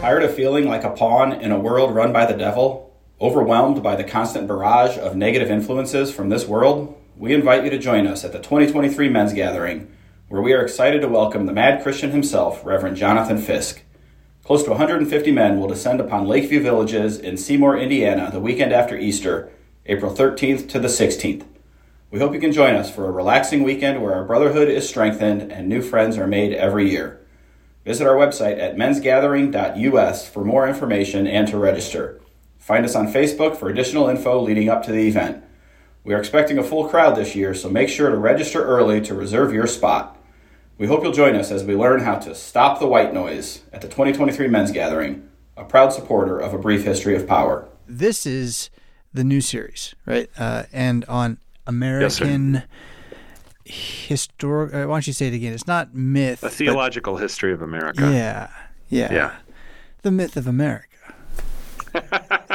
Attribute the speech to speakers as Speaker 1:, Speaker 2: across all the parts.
Speaker 1: Tired of feeling like a pawn in a world run by the devil? Overwhelmed by the constant barrage of negative influences from this world? We invite you to join us at the 2023 Men's Gathering, where we are excited to welcome the mad Christian himself, Reverend Jonathan Fisk. Close to 150 men will descend upon Lakeview Villages in Seymour, Indiana, the weekend after Easter, April 13th to the 16th. We hope you can join us for a relaxing weekend where our brotherhood is strengthened and new friends are made every year. Visit our website at mensgathering.us for more information and to register. Find us on Facebook for additional info leading up to the event. We are expecting a full crowd this year, so make sure to register early to reserve your spot. We hope you'll join us as we learn how to stop the white noise at the 2023 Men's Gathering, a proud supporter of A Brief History of Power.
Speaker 2: This is the new series, right? Uh, and on American yes, historic. Uh, why don't you say it again? It's not myth.
Speaker 3: A theological but, history of America.
Speaker 2: Yeah, yeah, yeah. The myth of America.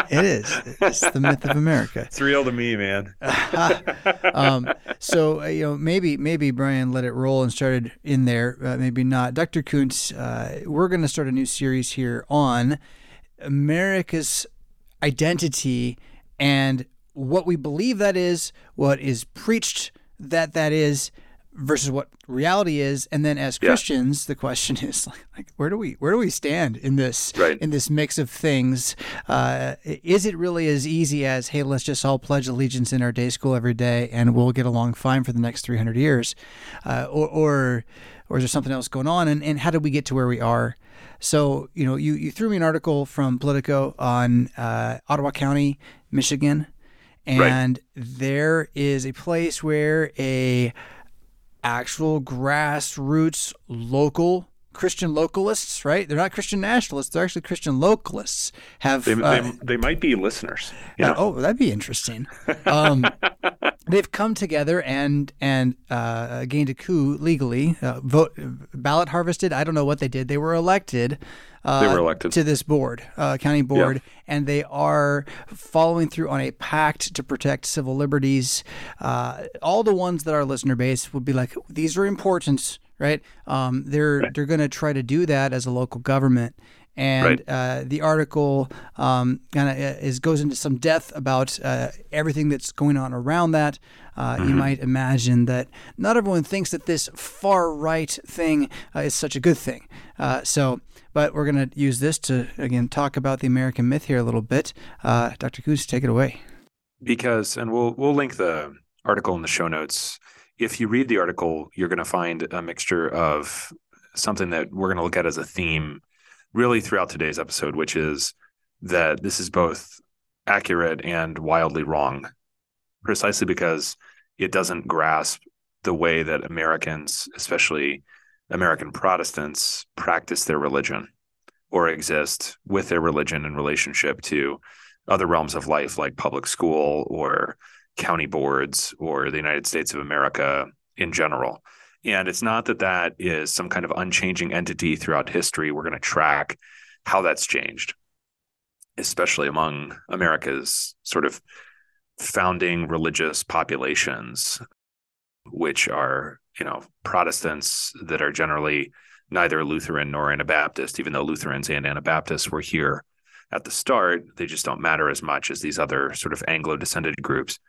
Speaker 2: it is. It's the myth of America.
Speaker 3: It's real to me, man.
Speaker 2: um, so uh, you know, maybe maybe Brian let it roll and started in there. Uh, maybe not. Dr. Koontz, uh, we're going to start a new series here on America's identity and what we believe that is, what is preached that that is, versus what reality is. And then as christians yeah. the question is like, like, where do we where do we stand in this
Speaker 3: right.
Speaker 2: in this mix of things? Uh, is it really as easy as hey let's just all pledge allegiance in our day school every day and we'll get along fine for the next 300 years? Uh, or, or or is there something else going on? And, and how did we get to where we are? So you know you, you threw me an article from politico on uh, ottawa county michigan and right. there is a place where a actual grassroots local Christian localists, right? They're not Christian nationalists; they're actually Christian localists. Have
Speaker 3: they? Uh, they, they, might be listeners.
Speaker 2: Yeah. Uh, oh, that'd be interesting. Um, they've come together and and uh, gained a coup legally. Uh, vote ballot harvested. I don't know what they did. They were elected
Speaker 3: uh, they were elected
Speaker 2: to this board, uh, county board, yeah. and they are following through on a pact to protect civil liberties. Uh, all the ones that our listener base would be like, these are important, right? Um, they're right. they're going to try to do that as a local government. And right. Uh, the article um, kind of uh, is goes into some depth about uh, everything that's going on around that. Mm-hmm. You might imagine that not everyone thinks that this far right thing is such a good thing. so but we're going to use this to, again, talk about the American myth here a little bit. Uh, Dr. Koontz, take it away.
Speaker 3: Because, and we'll, we'll link the article in the show notes. If you read the article, you're going to find a mixture of something that we're going to look at as a theme really throughout today's episode, which is that this is both accurate and wildly wrong, precisely because it doesn't grasp the way that Americans, especially American Protestants practice their religion or exist with their religion in relationship to other realms of life like public school or county boards or the United States of America in general. And it's not that that is some kind of unchanging entity throughout history. We're going to track how that's changed, especially among America's sort of founding religious populations, which are you know Protestants that are generally neither Lutheran nor Anabaptist, even though Lutherans and Anabaptists were here at the start, they just don't matter as much as these other sort of Anglo descended groups.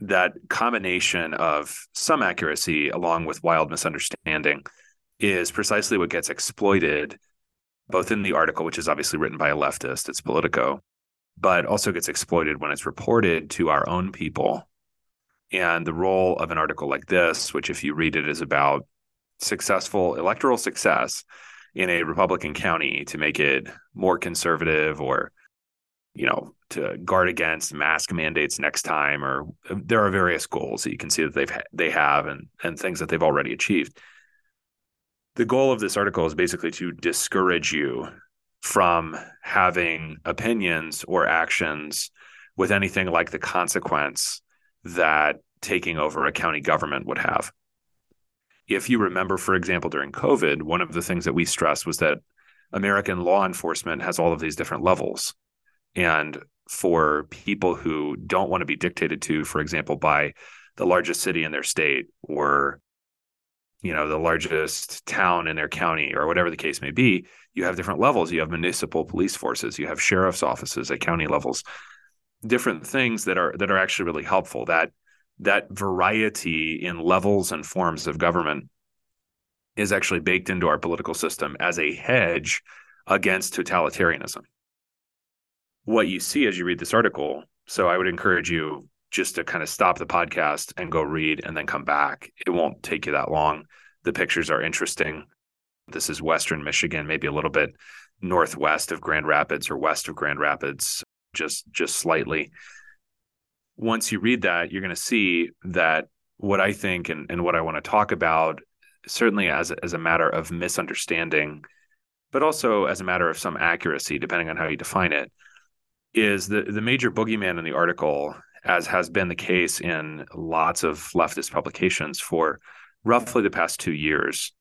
Speaker 3: That combination of some accuracy along with wild misunderstanding is precisely what gets exploited both in the article, which is obviously written by a leftist, it's Politico, but also gets exploited when it's reported to our own people. And the role of an article like this, which, if you read it, is about successful electoral success in a Republican county to make it more conservative or, you know, to guard against mask mandates next time, or uh, there are various goals that you can see that they've they have and and things that they've already achieved. The goal of this article is basically to discourage you from having opinions or actions with anything like the consequence that taking over a county government would have. If you remember, for example, during COVID, one of the things that we stressed was that American law enforcement has all of these different levels. And for people who don't want to be dictated to, for example, by the largest city in their state or you know, the largest town in their county or whatever the case may be, you have different levels. You have municipal police forces, you have sheriff's offices at county levels, different things that are that are actually really helpful. That that variety in levels and forms of government is actually baked into our political system as a hedge against totalitarianism. What you see as you read this article, so I would encourage you just to kind of stop the podcast and go read and then come back. It won't take you that long. The pictures are interesting. This is Western Michigan, maybe a little bit northwest of Grand Rapids or west of Grand Rapids, just just slightly. Once you read that, you're going to see that what I think and, and what I want to talk about, certainly as as a matter of misunderstanding, but also as a matter of some accuracy, depending on how you define it, is the the major boogeyman in the article as has been the case in lots of leftist publications for roughly the past two years,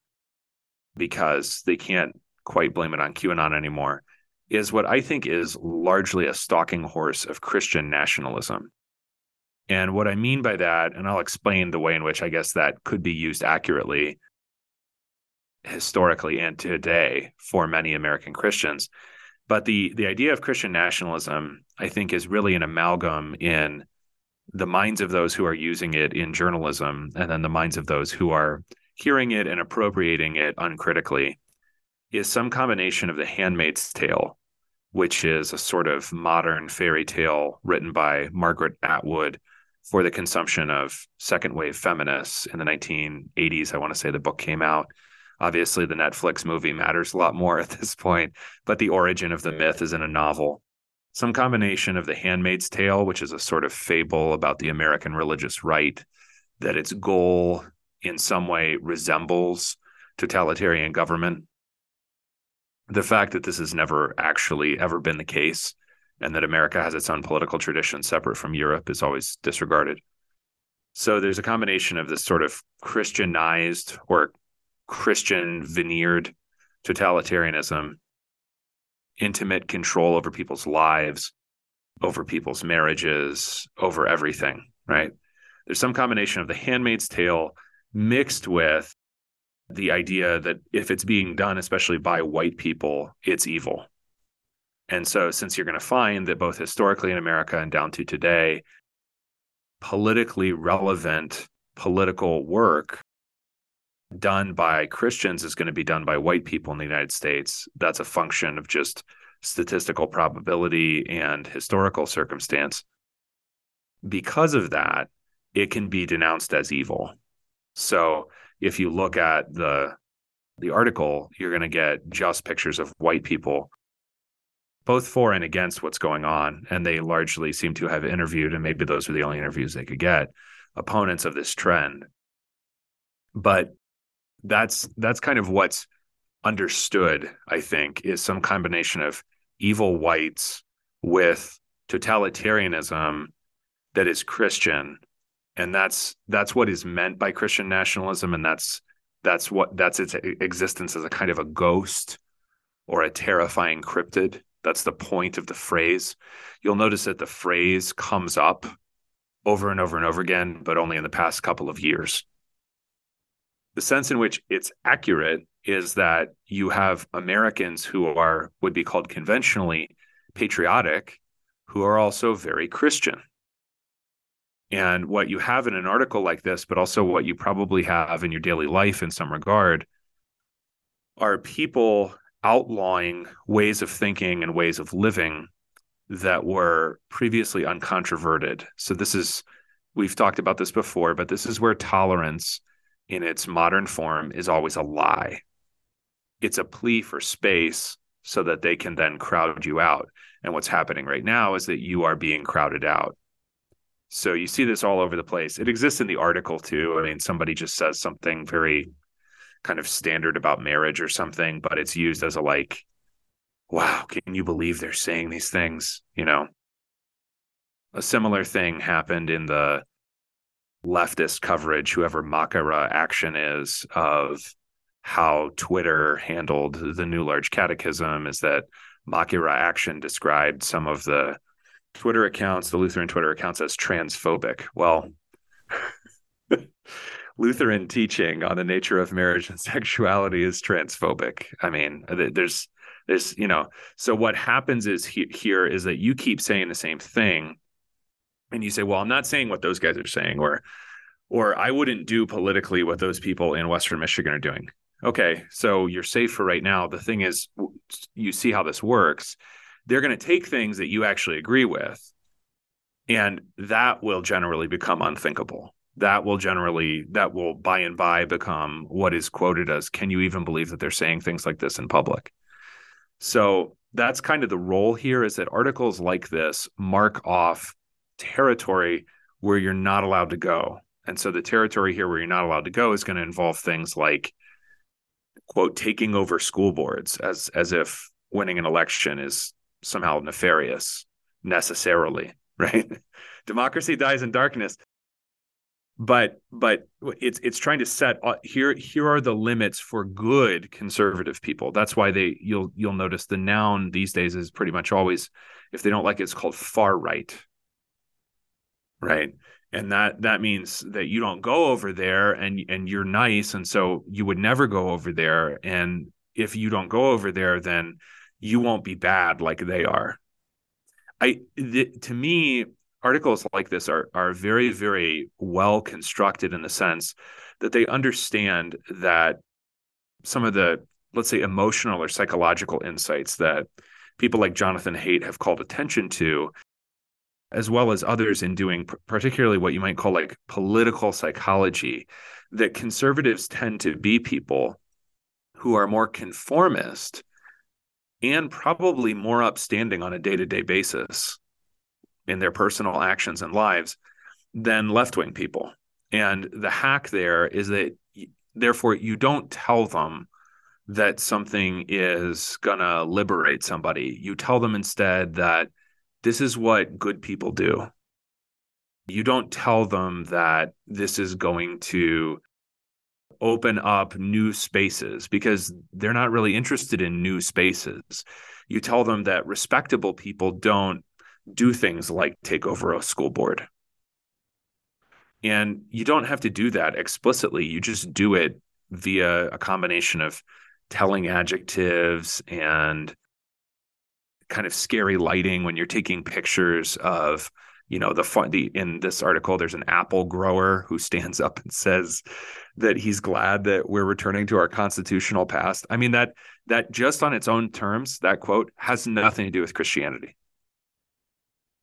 Speaker 3: because they can't quite blame it on QAnon anymore, is what I think is largely a stalking horse of Christian nationalism. And what I mean by that, and I'll explain the way in which I guess that could be used accurately historically and today for many American Christians. But the the idea of Christian nationalism, I think, is really an amalgam in the minds of those who are using it in journalism and then the minds of those who are hearing it and appropriating it uncritically is some combination of the handmaid's tale which is a sort of modern fairy tale written by margaret atwood for the consumption of second wave feminists in the 1980s i want to say the book came out obviously the netflix movie matters a lot more at this point but the origin of the myth is in a novel some combination of the Handmaid's Tale, which is a sort of fable about the American religious right, that its goal in some way resembles totalitarian government. The fact that this has never actually ever been the case and that America has its own political tradition separate from Europe is always disregarded. So there's a combination of this sort of Christianized or Christian veneered totalitarianism intimate control over people's lives, over people's marriages, over everything, right? There's some combination of the handmaid's tale mixed with the idea that if it's being done, especially by white people, it's evil. And so, since you're going to find that both historically in America and down to today, politically relevant political work done by Christians is going to be done by white people in the United States. That's a function of just statistical probability and historical circumstance. Because of that, it can be denounced as evil. So if you look at the the article, you're going to get just pictures of white people both for and against what's going on and they largely seem to have interviewed and maybe those were the only interviews they could get opponents of this trend but that's that's kind of what's understood i think is some combination of evil whites with totalitarianism that is christian. And that's that's what is meant by christian nationalism. And that's that's what that's its existence as a kind of a ghost or a terrifying cryptid. That's the point of the phrase. You'll notice that the phrase comes up over and over and over again but only in the past couple of years the sense in which it's accurate is that you have Americans who are would be called conventionally patriotic who are also very Christian. And what you have in an article like this, but also what you probably have in your daily life in some regard, are people outlawing ways of thinking and ways of living that were previously uncontroverted. So, this is, we've talked about this before, but this is where tolerance in its modern form is always a lie. It's a plea for space so that they can then crowd you out. And what's happening right now is that you are being crowded out. So you see this all over the place. It exists in the article too. I mean, somebody just says something very kind of standard about marriage or something, but it's used as a like, wow, can you believe they're saying these things? You know, a similar thing happened in the leftist coverage, whoever Makara Action is, of how Twitter handled the New Large Catechism is that Makira Action described some of the Twitter accounts, the Lutheran Twitter accounts, as transphobic. Well, Lutheran teaching on the nature of marriage and sexuality is transphobic. I mean, there's there's you know, so what happens is he, here is that you keep saying the same thing, and you say, well, I'm not saying what those guys are saying, or or I wouldn't do politically what those people in Western Michigan are doing. Okay, so you're safe for right now. The thing is, you see how this works. They're going to take things that you actually agree with, and that will generally become unthinkable that will generally that will by and by become what is quoted as can you even believe that they're saying things like this in public so that's kind of the role here is that articles like this mark off territory where you're not allowed to go. And so the territory here where you're not allowed to go is going to involve things like quote taking over school boards as as if winning an election is somehow nefarious necessarily right? Democracy dies in darkness. But but it's it's trying to set uh, here here are the limits for good conservative people. That's why they you'll you'll notice the noun these days is pretty much always if they don't like it, it's called far right right. And that that means that you don't go over there and and you're nice. And so you would never go over there. And if you don't go over there then you won't be bad like they are. I th- to me articles like this are are very very well constructed in the sense that they understand that some of the let's say emotional or psychological insights that people like Jonathan Haidt have called attention to as well as others in doing particularly what you might call like political psychology that conservatives tend to be people who are more conformist and probably more upstanding on a day-to-day basis in their personal actions and lives than left wing people. And the hack there is that, therefore, you don't tell them that something is going to liberate somebody. You tell them instead that this is what good people do. You don't tell them that this is going to open up new spaces because they're not really interested in new spaces. You tell them that respectable people don't do things like take over a school board. And you don't have to do that explicitly. You just do it via a combination of telling adjectives and kind of scary lighting when you're taking pictures of you know the fun the in this article there's an apple grower who stands up and says that he's glad that we're returning to our constitutional past i mean that that just on its own terms that quote has nothing to do with christianity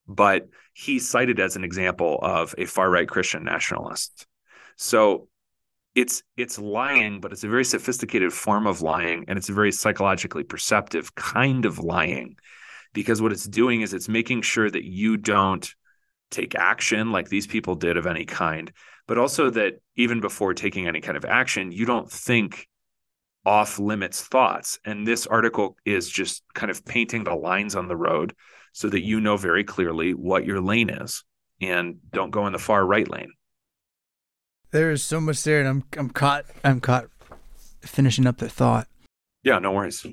Speaker 3: but he's cited as an example of a far right Christian nationalist. So it's it's lying, but it's a very sophisticated form of lying, and it's a very psychologically perceptive kind of lying, because what it's doing is it's making sure that you don't take action like these people did of any kind, but also that even before taking any kind of action, you don't think off limits thoughts. And this article is just kind of painting the lines on the road so that you know very clearly what your lane is and don't go in the far right lane.
Speaker 2: There is so much there, and I'm I'm caught I'm caught finishing up the thought.
Speaker 3: Yeah, no worries.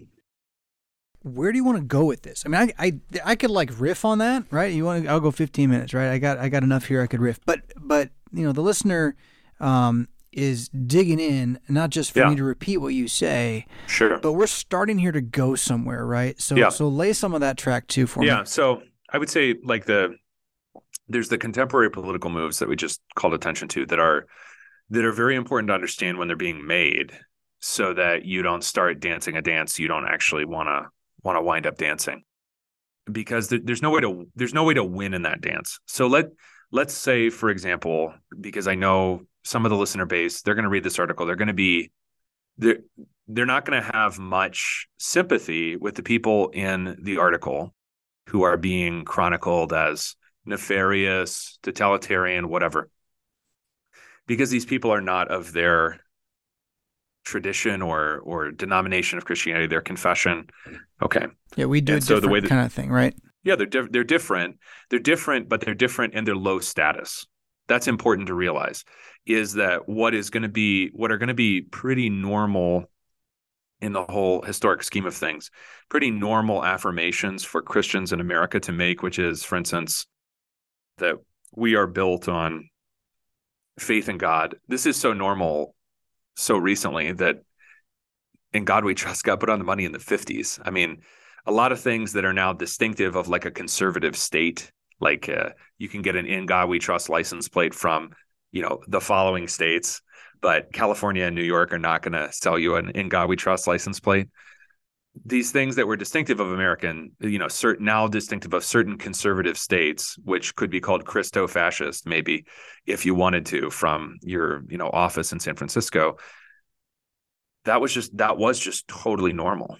Speaker 2: Where do you want to go with this? I mean, I I, I could like riff on that, right? You want? To, I'll go 15 minutes, right? I got I got enough here. I could riff, but but you know the listener um, is digging in, not just for yeah. me to repeat what you say.
Speaker 3: Sure.
Speaker 2: But we're starting here to go somewhere, right? So yeah. so lay some of that track too for
Speaker 3: yeah,
Speaker 2: me.
Speaker 3: Yeah. So I would say like the there's the contemporary political moves that we just called attention to that are that are very important to understand when they're being made so that you don't start dancing a dance you don't actually want to want to wind up dancing because there's no way to there's no way to win in that dance so let let's say for example because i know some of the listener base, they're going to read this article. They're going to be they're they're not going to have much sympathy with the people in the article who are being chronicled as nefarious, totalitarian, whatever. Because these people are not of their tradition or or denomination of Christianity, their confession. Okay.
Speaker 2: Yeah, we do so the way that, kind of thing, right?
Speaker 3: Yeah, they're di- they're different. They're different, but they're different in their low status. That's important to realize is that what is going to be what are going to be pretty normal in the whole historic scheme of things pretty normal affirmations for christians in america to make which is for instance that we are built on faith in God. This is so normal so recently that in God we trust got put on the money in the 50s. I mean, a lot of things that are now distinctive of like a conservative state, like uh, you can get an in God we trust license plate from, you know, the following states, but California and New York are not going to sell you an in God we trust license plate. These things that were distinctive of American, you know, certain now distinctive of certain conservative states, which could be called Christo-fascist, maybe, if you wanted to, from your, you know, office in San Francisco that was just that was just totally normal.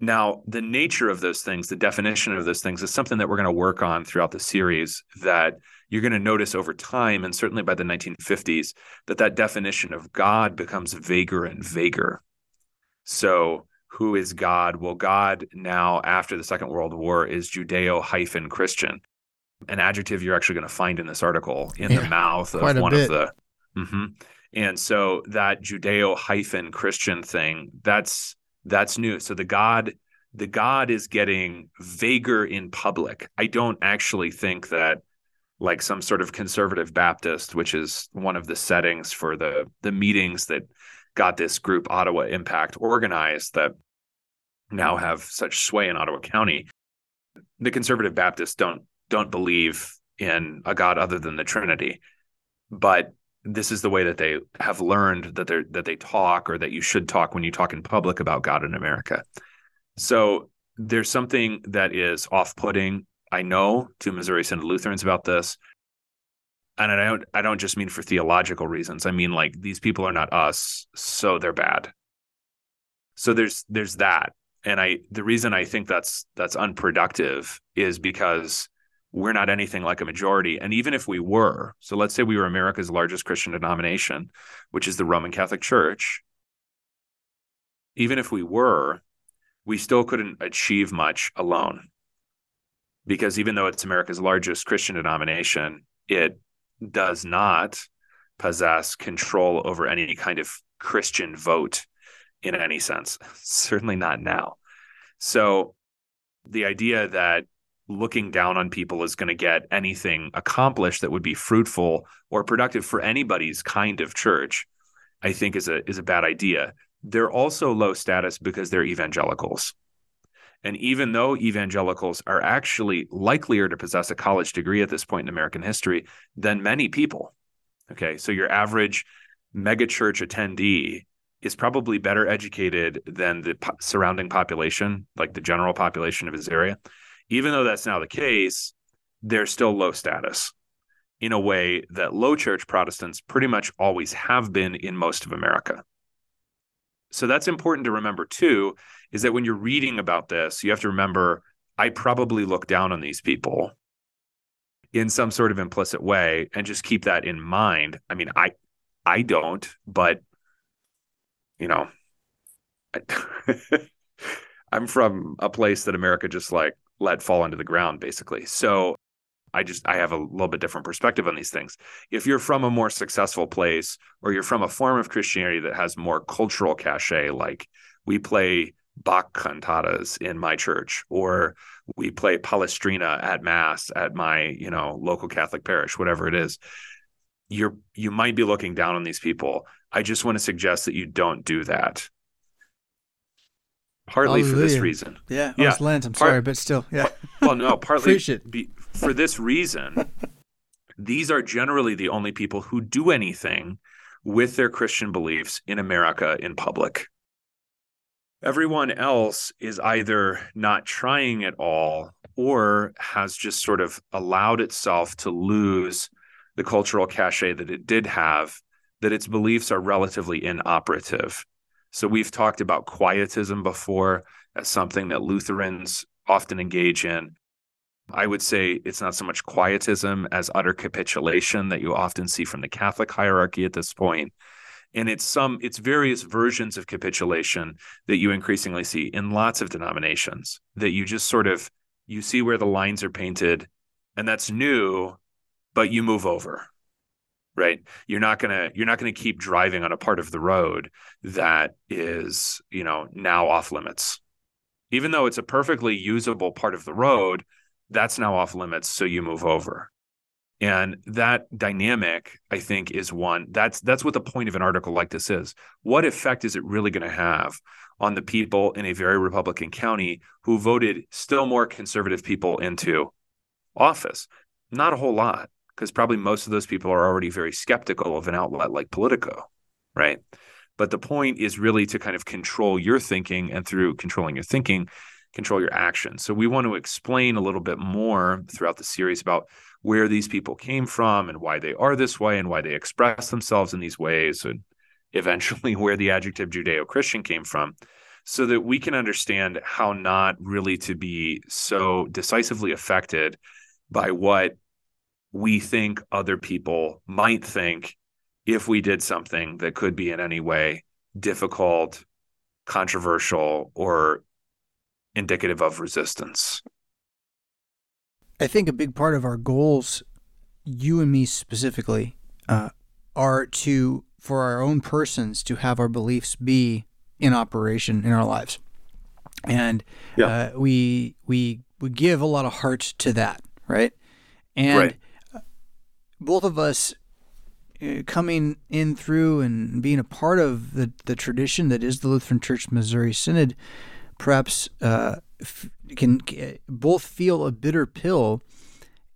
Speaker 3: Now the nature of those things the definition of those things is something that we're going to work on throughout the series that you're going to notice over time and certainly by the 1950s that that definition of god becomes vaguer and vaguer so who is god well god now after the second world war is judeo hyphen christian an adjective you're actually going to find in this article in yeah, the mouth of one bit. of the mm-hmm. And so that Judeo hyphen Christian thing, that's that's new. So the God the God is getting vaguer in public. I don't actually think that like some sort of conservative Baptist, which is one of the settings for the the meetings that got this group Ottawa Impact organized that now have such sway in Ottawa County. The conservative Baptists don't don't believe in a God other than the Trinity. But this is the way that they have learned that they that they talk or that you should talk when you talk in public about God in America. So there's something that is off-putting. I know to Missouri Synod Lutherans about this, and I don't I don't just mean for theological reasons. I mean like these people are not us, so they're bad. So there's there's that, and I the reason I think that's that's unproductive is because we're not anything like a majority. And even if we were, so let's say we were America's largest Christian denomination, which is the Roman Catholic Church, even if we were, we still couldn't achieve much alone. Because even though it's America's largest Christian denomination, it does not possess control over any kind of Christian vote in any sense, certainly not now. So the idea that looking down on people is going to get anything accomplished that would be fruitful or productive for anybody's kind of church, I think is a is a bad idea. They're also low status because they're evangelicals. And even though evangelicals are actually likelier to possess a college degree at this point in American history than many people, okay, so your average megachurch attendee is probably better educated than the po- surrounding population, like the general population of his area even though that's now the case, they're still low status in a way that low church Protestants pretty much always have been in most of America. So that's important to remember too, is that when you're reading about this, you have to remember I probably look down on these people in some sort of implicit way and just keep that in mind. I mean, I I don't, but you know, I, I'm from a place that America just like let fall into the ground, basically. So I just I have a little bit different perspective on these things. If you're from a more successful place or you're from a form of Christianity that has more cultural cachet, like we play Bach cantatas in my church, or we play Palestrina at mass at my, you know, local Catholic parish, whatever it is, you're you might be looking down on these people. I just want to suggest that you don't do that partly Hallelujah. for this reason.
Speaker 2: Yeah, yeah. Lent. I'm Part, sorry, but still, yeah.
Speaker 3: Well, no, partly be, for this reason. these are generally the only people who do anything with their Christian beliefs in America in public. Everyone else is either not trying at all or has just sort of allowed itself to lose the cultural cachet that it did have, that its beliefs are relatively inoperative so we've talked about quietism before as something that Lutherans often engage in. I would say it's not so much quietism as utter capitulation that you often see from the Catholic hierarchy at this point. And it's some it's various versions of capitulation that you increasingly see in lots of denominations that you just sort of you see where the lines are painted and that's new, but you move over right you're not going to you're not to keep driving on a part of the road that is you know now off limits even though it's a perfectly usable part of the road that's now off limits so you move over And that dynamic, I think, is one that's that's what the point of an article like this is. What effect is it really going to have on the people in a very Republican county who voted still more conservative people into office? Not a whole lot, because probably most of those people are already very skeptical of an outlet like Politico, right? But the point is really to kind of control your thinking and through controlling your thinking, control your actions. So we want to explain a little bit more throughout the series about where these people came from and why they are this way and why they express themselves in these ways and eventually where the adjective judeo-christian came from so that we can understand how not really to be so decisively affected by what we think other people might think if we did something that could be in any way difficult controversial or indicative of resistance
Speaker 2: I think a big part of our goals, you and me specifically, uh, are to for our own persons to have our beliefs be in operation in our lives, and yeah. uh, we we we give a lot of heart to that, right? And right. both of us uh, coming in through and being a part of the the tradition that is the Lutheran Church Missouri Synod, perhaps. Uh, can both feel a bitter pill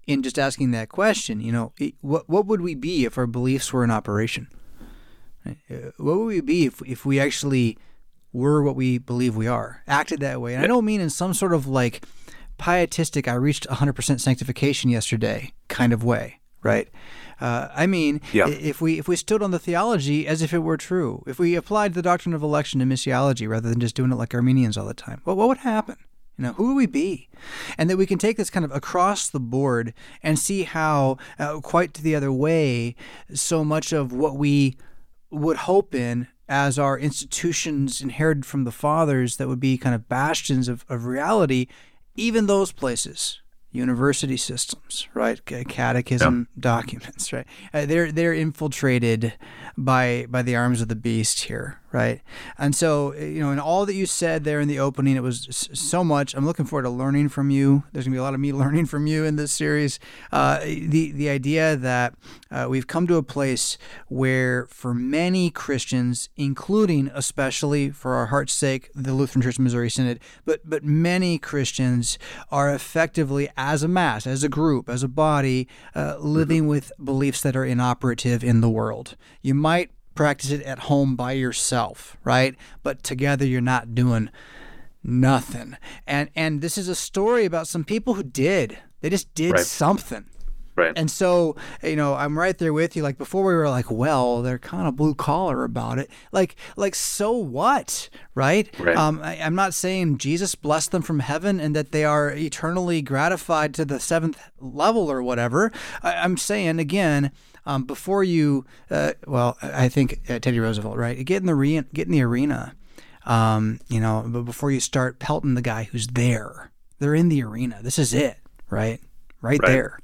Speaker 2: in just asking that question. You know, what what would we be if our beliefs were in operation? Uh, what would we be if if we actually were what we believe we are, acted that way? And I don't mean in some sort of like pietistic, I reached 100% sanctification yesterday kind of way, right? Uh, I mean, yeah. if we if we stood on the theology as if it were true, if we applied the doctrine of election to missiology rather than just doing it like Arminians all the time, well, what would happen? You know, who would we be? And that we can take this kind of across the board and see how, uh, quite the other way, so much of what we would hope in as our institutions inherited from the fathers that would be kind of bastions of, of reality, even those places university systems, right? Catechism documents, right? Uh, they're they're infiltrated by by the arms of the beast here, right? And so, you know, in all that you said there in the opening, it was so much. I'm looking forward to learning from you. There's gonna be a lot of me learning from you in this series. Uh, the the idea that uh, we've come to a place where, for many Christians, including especially for our heart's sake, the Lutheran Church Missouri Synod, but but many Christians are effectively as a mass, as a group, as a body, uh, living mm-hmm. with beliefs that are inoperative in the world. You might practice it at home by yourself, right? But together you're not doing nothing. And and this is a story about some people who did. They just did right. something.
Speaker 3: Right.
Speaker 2: And so, you know, I'm right there with you. Like before we were like, well, they're kind of blue collar about it. Like, like, so what? Right.
Speaker 3: right.
Speaker 2: Um, I, am not saying Jesus blessed them from heaven and that they are eternally gratified to the seventh level or whatever. I, I'm saying again, um, before you, uh, well, I think uh, Teddy Roosevelt, right? Get in the re- get in the arena, um, you know, but before you start pelting the guy who's there, they're in the arena. This is it, right? Right, right. there.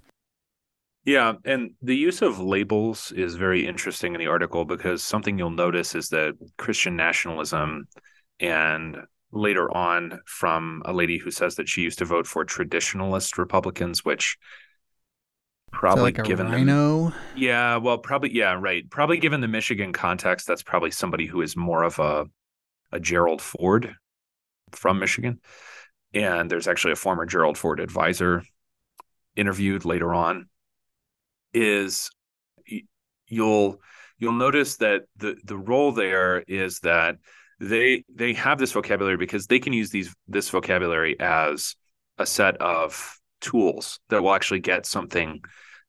Speaker 3: Yeah, and the use of labels is very interesting in the article because something you'll notice is that Christian nationalism and later on from a lady who says that she used to vote for traditionalist Republicans, which probably
Speaker 2: like
Speaker 3: given
Speaker 2: rhino.
Speaker 3: The, yeah, well, probably yeah, right. Probably given the Michigan context, that's probably somebody who is more of a a Gerald Ford from Michigan, and there's actually a former Gerald Ford advisor interviewed later on. Is you'll you'll notice that the the role there is that they they have this vocabulary because they can use these this vocabulary as a set of tools that will actually get something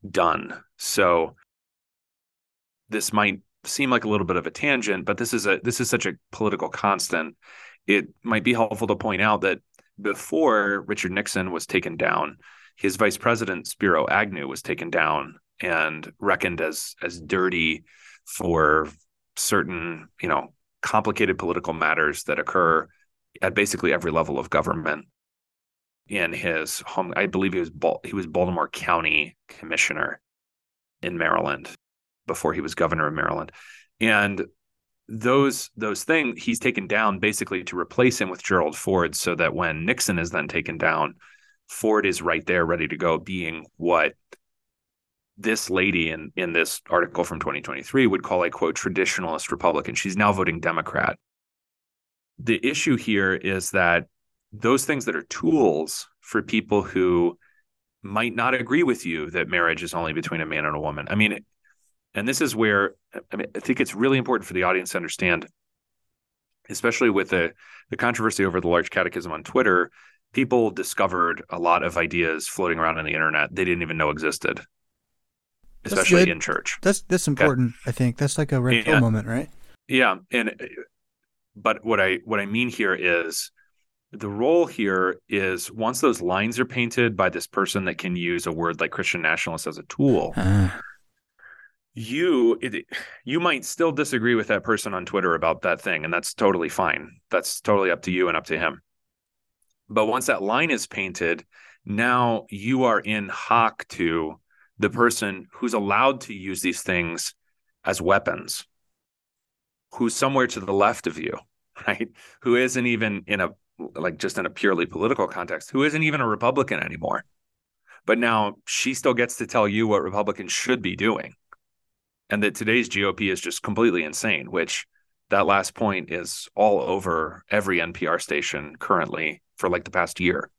Speaker 3: done. So this might seem like a little bit of a tangent, but this is a this is such a political constant. It might be helpful to point out that before Richard Nixon was taken down, his vice president Spiro Agnew was taken down and reckoned as as dirty for certain, you know, complicated political matters that occur at basically every level of government in his home. I believe he was he was Baltimore County Commissioner in Maryland before he was governor of Maryland, and those those things he's taken down basically to replace him with Gerald Ford, so that when Nixon is then taken down, Ford is right there ready to go, being what this lady in in this article from 2023 would call a quote traditionalist Republican. She's now voting Democrat. The issue here is that those things that are tools for people who might not agree with you that marriage is only between a man and a woman. I mean, and this is where I mean I think it's really important for the audience to understand, especially with the the controversy over the large catechism on Twitter, people discovered a lot of ideas floating around on the internet they didn't even know existed especially in church.
Speaker 2: That's that's important. Okay. I think that's like a red pill moment, right?
Speaker 3: Yeah, and but what I what I mean here is the role here is once those lines are painted by this person that can use a word like Christian nationalist as a tool. Uh. You it, you might still disagree with that person on Twitter about that thing, and that's totally fine. That's totally up to you and up to him. But once that line is painted, now you are in hock to the person who's allowed to use these things as weapons, who's somewhere to the left of you, right? Who isn't even in a like just in a purely political context, who isn't even a Republican anymore. But now she still gets to tell you what Republicans should be doing. And that today's GOP is just completely insane, which that last point is all over every NPR station currently for like the past year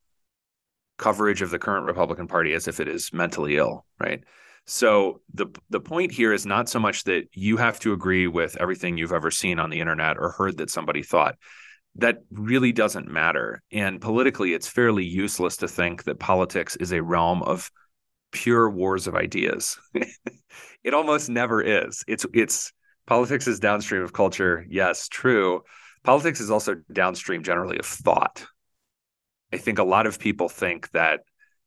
Speaker 3: coverage of the current Republican Party as if it is mentally ill, right? So the the point here is not so much that you have to agree with everything you've ever seen on the internet or heard that somebody thought. That really doesn't matter. And politically, it's fairly useless to think that politics is a realm of pure wars of ideas. it almost never is. It's it's politics is downstream of culture. Yes, true. Politics is also downstream generally of thought. I think a lot of people think that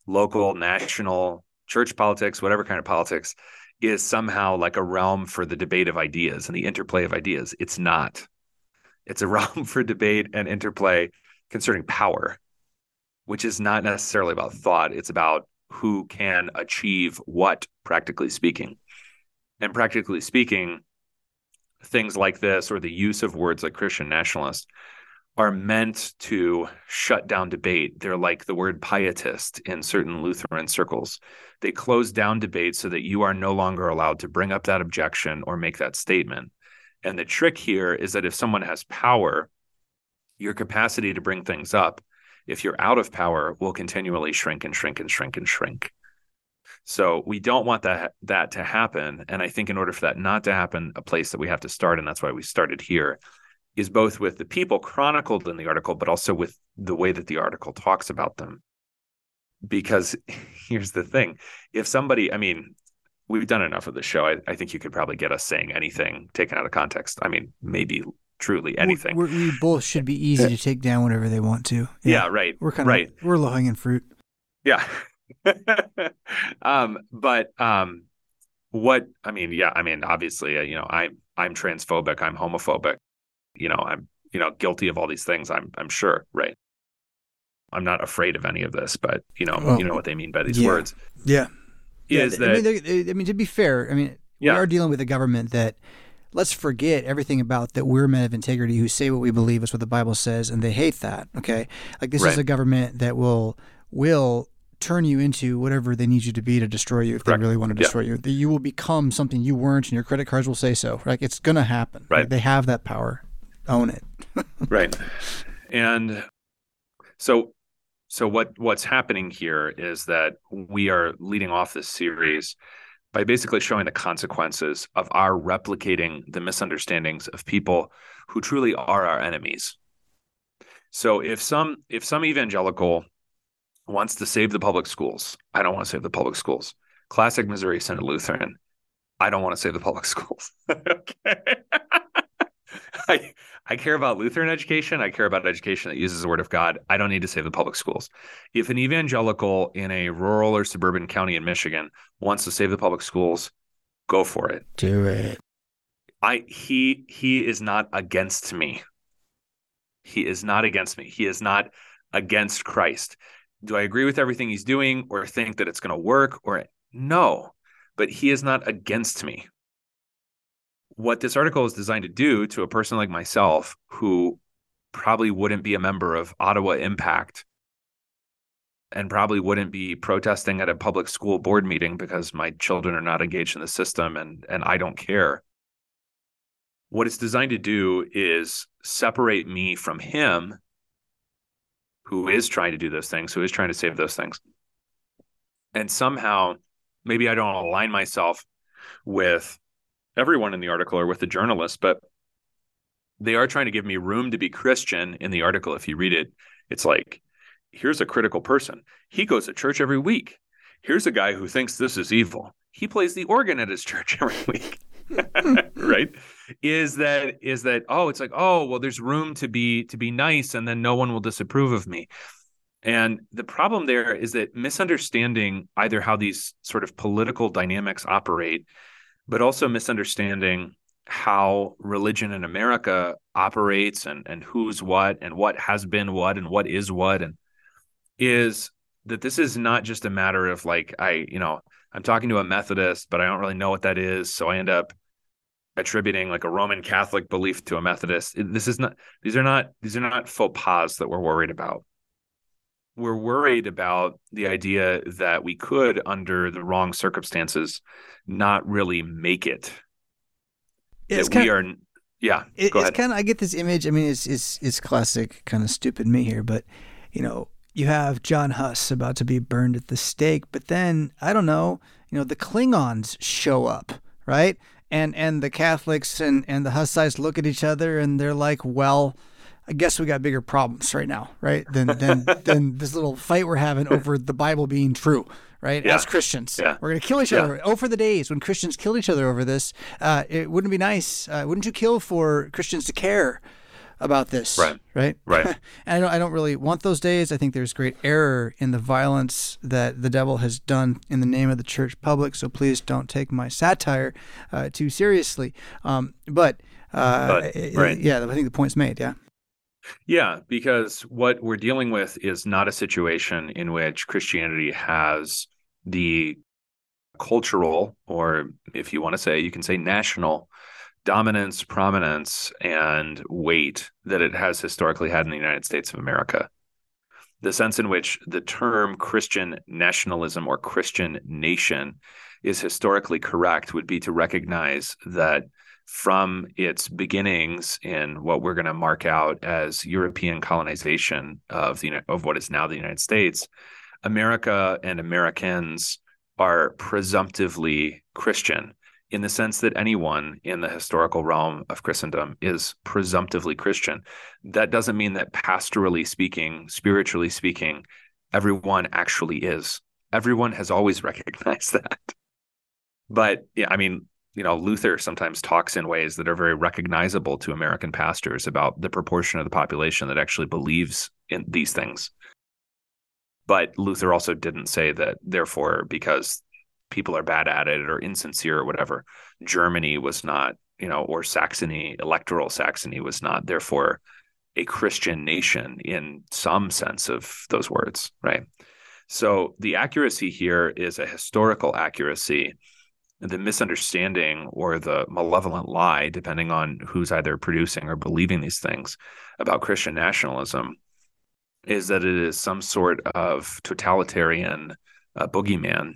Speaker 3: local, national, church politics, whatever kind of politics, is somehow like a realm for the debate of ideas and the interplay of ideas. It's not. It's a realm for debate and interplay concerning power, which is not necessarily about thought. It's about who can achieve what, practically speaking. And practically speaking, things like this or the use of words like Christian nationalist are meant to shut down debate. They're like the word pietist in certain Lutheran circles. They close down debate so that you are no longer allowed to bring up that objection or make that statement. And the trick here is that if someone has power, your capacity to bring things up, if you're out of power, will continually shrink and shrink and shrink and shrink. So we don't want that that to happen. And I think in order for that not to happen, a place that we have to start, and that's why we started here, is both with the people chronicled in the article, but also with the way that the article talks about them. Because here's the thing if somebody, I mean, we've done enough of the show. I, I, think you could probably get us saying anything taken out of context. I mean, maybe truly anything.
Speaker 2: We're, we both should be easy to take down whenever they want to.
Speaker 3: Yeah, yeah right.
Speaker 2: We're kind of right. We're low hanging fruit.
Speaker 3: Yeah. um, but um, what I mean, yeah, I mean, obviously, uh, you know, I'm I'm transphobic, I'm homophobic you know, I'm, you know, guilty of all these things. I'm, I'm sure. Right. I'm not afraid of any of this, but you know, well, you know what they mean by these
Speaker 2: yeah.
Speaker 3: words.
Speaker 2: Yeah.
Speaker 3: Is
Speaker 2: yeah,
Speaker 3: that,
Speaker 2: I mean, I mean, to be fair, I mean, yeah. we are dealing with a government that let's forget everything about that we're men of integrity who say what we believe is what the Bible says and they hate that. Okay. Like this right. is a government that will, will turn you into whatever they need you to be to destroy you if Correct. they really want to destroy yeah. you. You will become something you weren't and your credit cards will say so. Like it's going to happen.
Speaker 3: Right.
Speaker 2: Like, they have that power own it.
Speaker 3: right. And so so what what's happening here is that we are leading off this series by basically showing the consequences of our replicating the misunderstandings of people who truly are our enemies. So if some if some evangelical wants to save the public schools, I don't want to save the public schools. Classic Missouri Synod Lutheran, I don't want to save the public schools. okay. I, I care about Lutheran education. I care about education that uses the word of God. I don't need to save the public schools. If an evangelical in a rural or suburban county in Michigan wants to save the public schools, go for it.
Speaker 2: Do it.
Speaker 3: I he he is not against me. He is not against me. He is not against Christ. Do I agree with everything he's doing or think that it's going to work or no, but he is not against me what this article is designed to do to a person like myself who probably wouldn't be a member of Ottawa Impact and probably wouldn't be protesting at a public school board meeting because my children are not engaged in the system and and I don't care. What it's designed to do is separate me from him who is trying to do those things, who is trying to save those things. And somehow maybe I don't align myself with everyone in the article or with the journalist, but they are trying to give me room to be Christian in the article. If you read it, it's like here's a critical person. He goes to church every week. Here's a guy who thinks this is evil. He plays the organ at his church every week. right is that is that oh it's like oh well there's room to be to be nice and then no one will disapprove of me and the problem there is that misunderstanding either how these sort of political dynamics operate but also misunderstanding how religion in America operates and and who's what and what has been what and what is what and is that this is not just a matter of like I, you know, I'm talking to a Methodist, but I don't really know what that is, so I end up attributing like a Roman Catholic belief to a Methodist. This is not these are not these are not faux pas that we're worried about. We're worried about the idea that we could, under the wrong circumstances, not really make it.
Speaker 2: It's
Speaker 3: that
Speaker 2: kind
Speaker 3: we
Speaker 2: of,
Speaker 3: are yeah.
Speaker 2: it- it's kind of I get this image. I mean, it's it's it's classic kind of stupid me here, but you know, you have John Huss about to be burned at the stake, but then I don't know, you know, the Klingons show up, right? And and the Catholics and and the Hussites look at each other and they're like, well. I guess we got bigger problems right now, right? Than than than this little fight we're having over the Bible being true, right?
Speaker 3: Yeah.
Speaker 2: As Christians,
Speaker 3: Yeah.
Speaker 2: we're gonna kill each
Speaker 3: Yeah.
Speaker 2: other. Oh, for the days when Christians killed each other over this. Uh, it wouldn't be nice. Uh, wouldn't you kill for Christians to care about this?
Speaker 3: Right.
Speaker 2: Right.
Speaker 3: Right.
Speaker 2: and I don't, I don't really want those days. I think there's great error in the violence that the devil has done in the name of the church public. So please don't take my satire uh, too seriously. Um, but, uh,
Speaker 3: But, right.
Speaker 2: yeah, I think the point's made. Yeah.
Speaker 3: Yeah, because what we're dealing with is not a situation in which Christianity has the cultural, or if you want to say, you can say national dominance, prominence, and weight that it has historically had in the United States of America. The sense in which the term Christian nationalism or Christian nation is historically correct would be to recognize that from its beginnings in what we're going to mark out as European colonization of the of what is now the United States, America and Americans are presumptively Christian in the sense that anyone in the historical realm of Christendom is presumptively Christian. That doesn't mean that pastorally speaking, spiritually speaking, everyone actually is. Everyone has always recognized that. But yeah, I mean, you know, Luther sometimes talks in ways that are very recognizable to American pastors about the proportion of the population that actually believes in these things. But Luther also didn't say that, therefore, because people are bad at it or insincere or whatever, Germany was not, you know, or Saxony, electoral Saxony was not, therefore, a Christian nation in some sense of those words, right? So the accuracy here is a historical accuracy the misunderstanding or the malevolent lie, depending on who's either producing or believing these things about Christian nationalism, is that it is some sort of totalitarian uh, boogeyman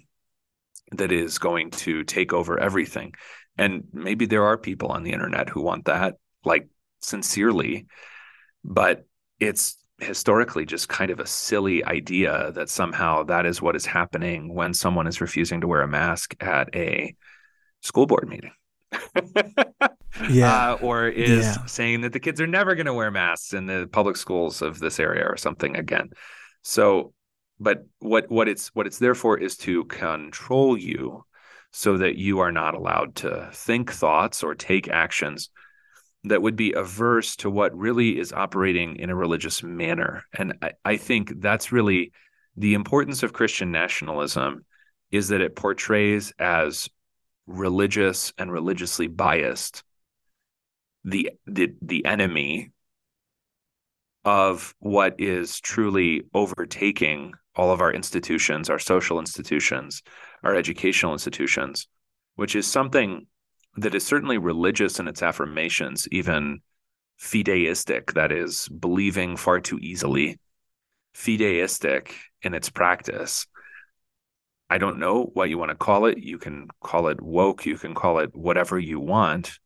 Speaker 3: that is going to take over everything. And maybe there are people on the internet who want that, like sincerely, but it's historically just kind of a silly idea that somehow that is what is happening when someone is refusing to wear a mask at a school board meeting.
Speaker 2: Yeah.
Speaker 3: Uh, or is
Speaker 2: Yeah.
Speaker 3: saying that the kids are never going to wear masks in the public schools of this area or something again. So, but what what it's what it's there for is to control you so that you are not allowed to think thoughts or take actions that would be averse to what really is operating in a religious manner. And I, I think that's really the importance of Christian nationalism is that it portrays as religious and religiously biased the the the enemy of what is truly overtaking all of our institutions, our social institutions, our educational institutions, which is something that is certainly religious in its affirmations, even fideistic, that is, believing far too easily fideistic in its practice. I don't know what you want to call it. You can call it woke, you can call it whatever you want.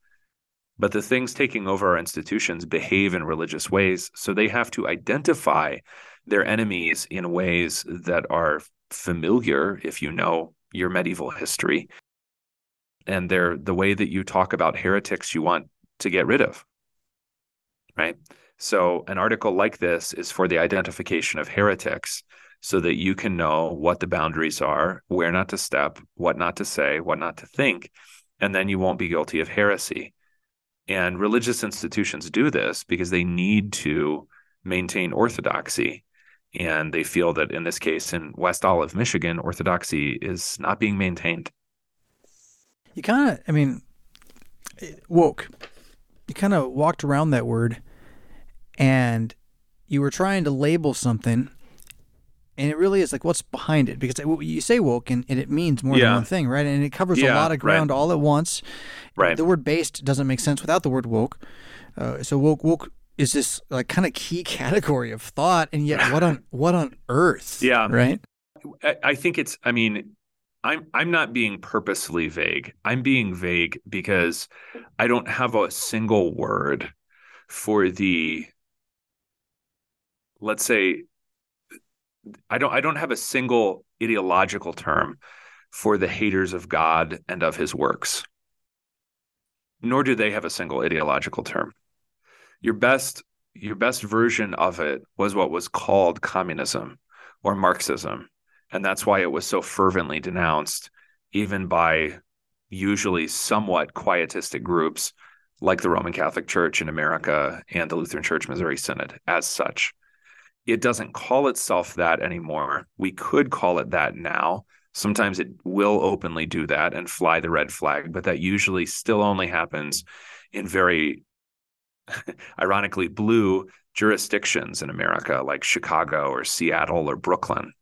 Speaker 3: But the things taking over our institutions behave in religious ways. So they have to identify their enemies in ways that are familiar if you know your medieval history. And they're the way that you talk about heretics you want to get rid of. Right. So, an article like this is for the identification of heretics so that you can know what the boundaries are, where not to step, what not to say, what not to think, and then you won't be guilty of heresy. And religious institutions do this because they need to maintain orthodoxy. And they feel that in this case, in West Olive, Michigan, orthodoxy is not being maintained.
Speaker 2: You kind of, I mean, woke. You kind of walked around that word and you were trying to label something and it really is like what's behind it? Because you say woke and, and it means more yeah. than one thing right? And it covers yeah, a lot of ground right. all at once.
Speaker 3: Right.
Speaker 2: The word based doesn't make sense without the word woke. Uh, so woke woke is this like kind of key category of thought and yet what on what on earth
Speaker 3: yeah.
Speaker 2: right?
Speaker 3: I, I think it's i mean I'm I'm not being purposely vague. I'm being vague because I don't have a single word for the let's say I don't I don't have a single ideological term for the haters of God and of his works. Nor do they have a single ideological term. Your best your best version of it was what was called communism or Marxism. And that's why it was so fervently denounced, even by usually somewhat quietistic groups like the Roman Catholic Church in America and the Lutheran Church Missouri Synod as such it doesn't call itself that anymore. We could call it that now. Sometimes it will openly do that and fly the red flag, but that usually still only happens in very ironically blue jurisdictions in America, like Chicago or Seattle or Brooklyn.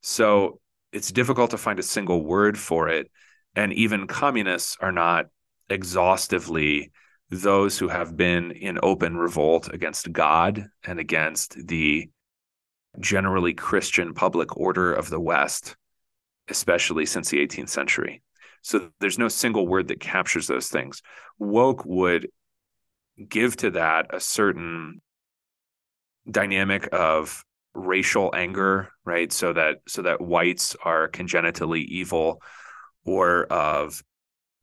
Speaker 3: So it's difficult to find a single word for it. And even communists are not exhaustively those who have been in open revolt against God and against the generally Christian public order of the West, especially since the 18th century. So there's no single word that captures those things. Woke would give to that a certain dynamic of racial anger, right? So that so that whites are congenitally evil or of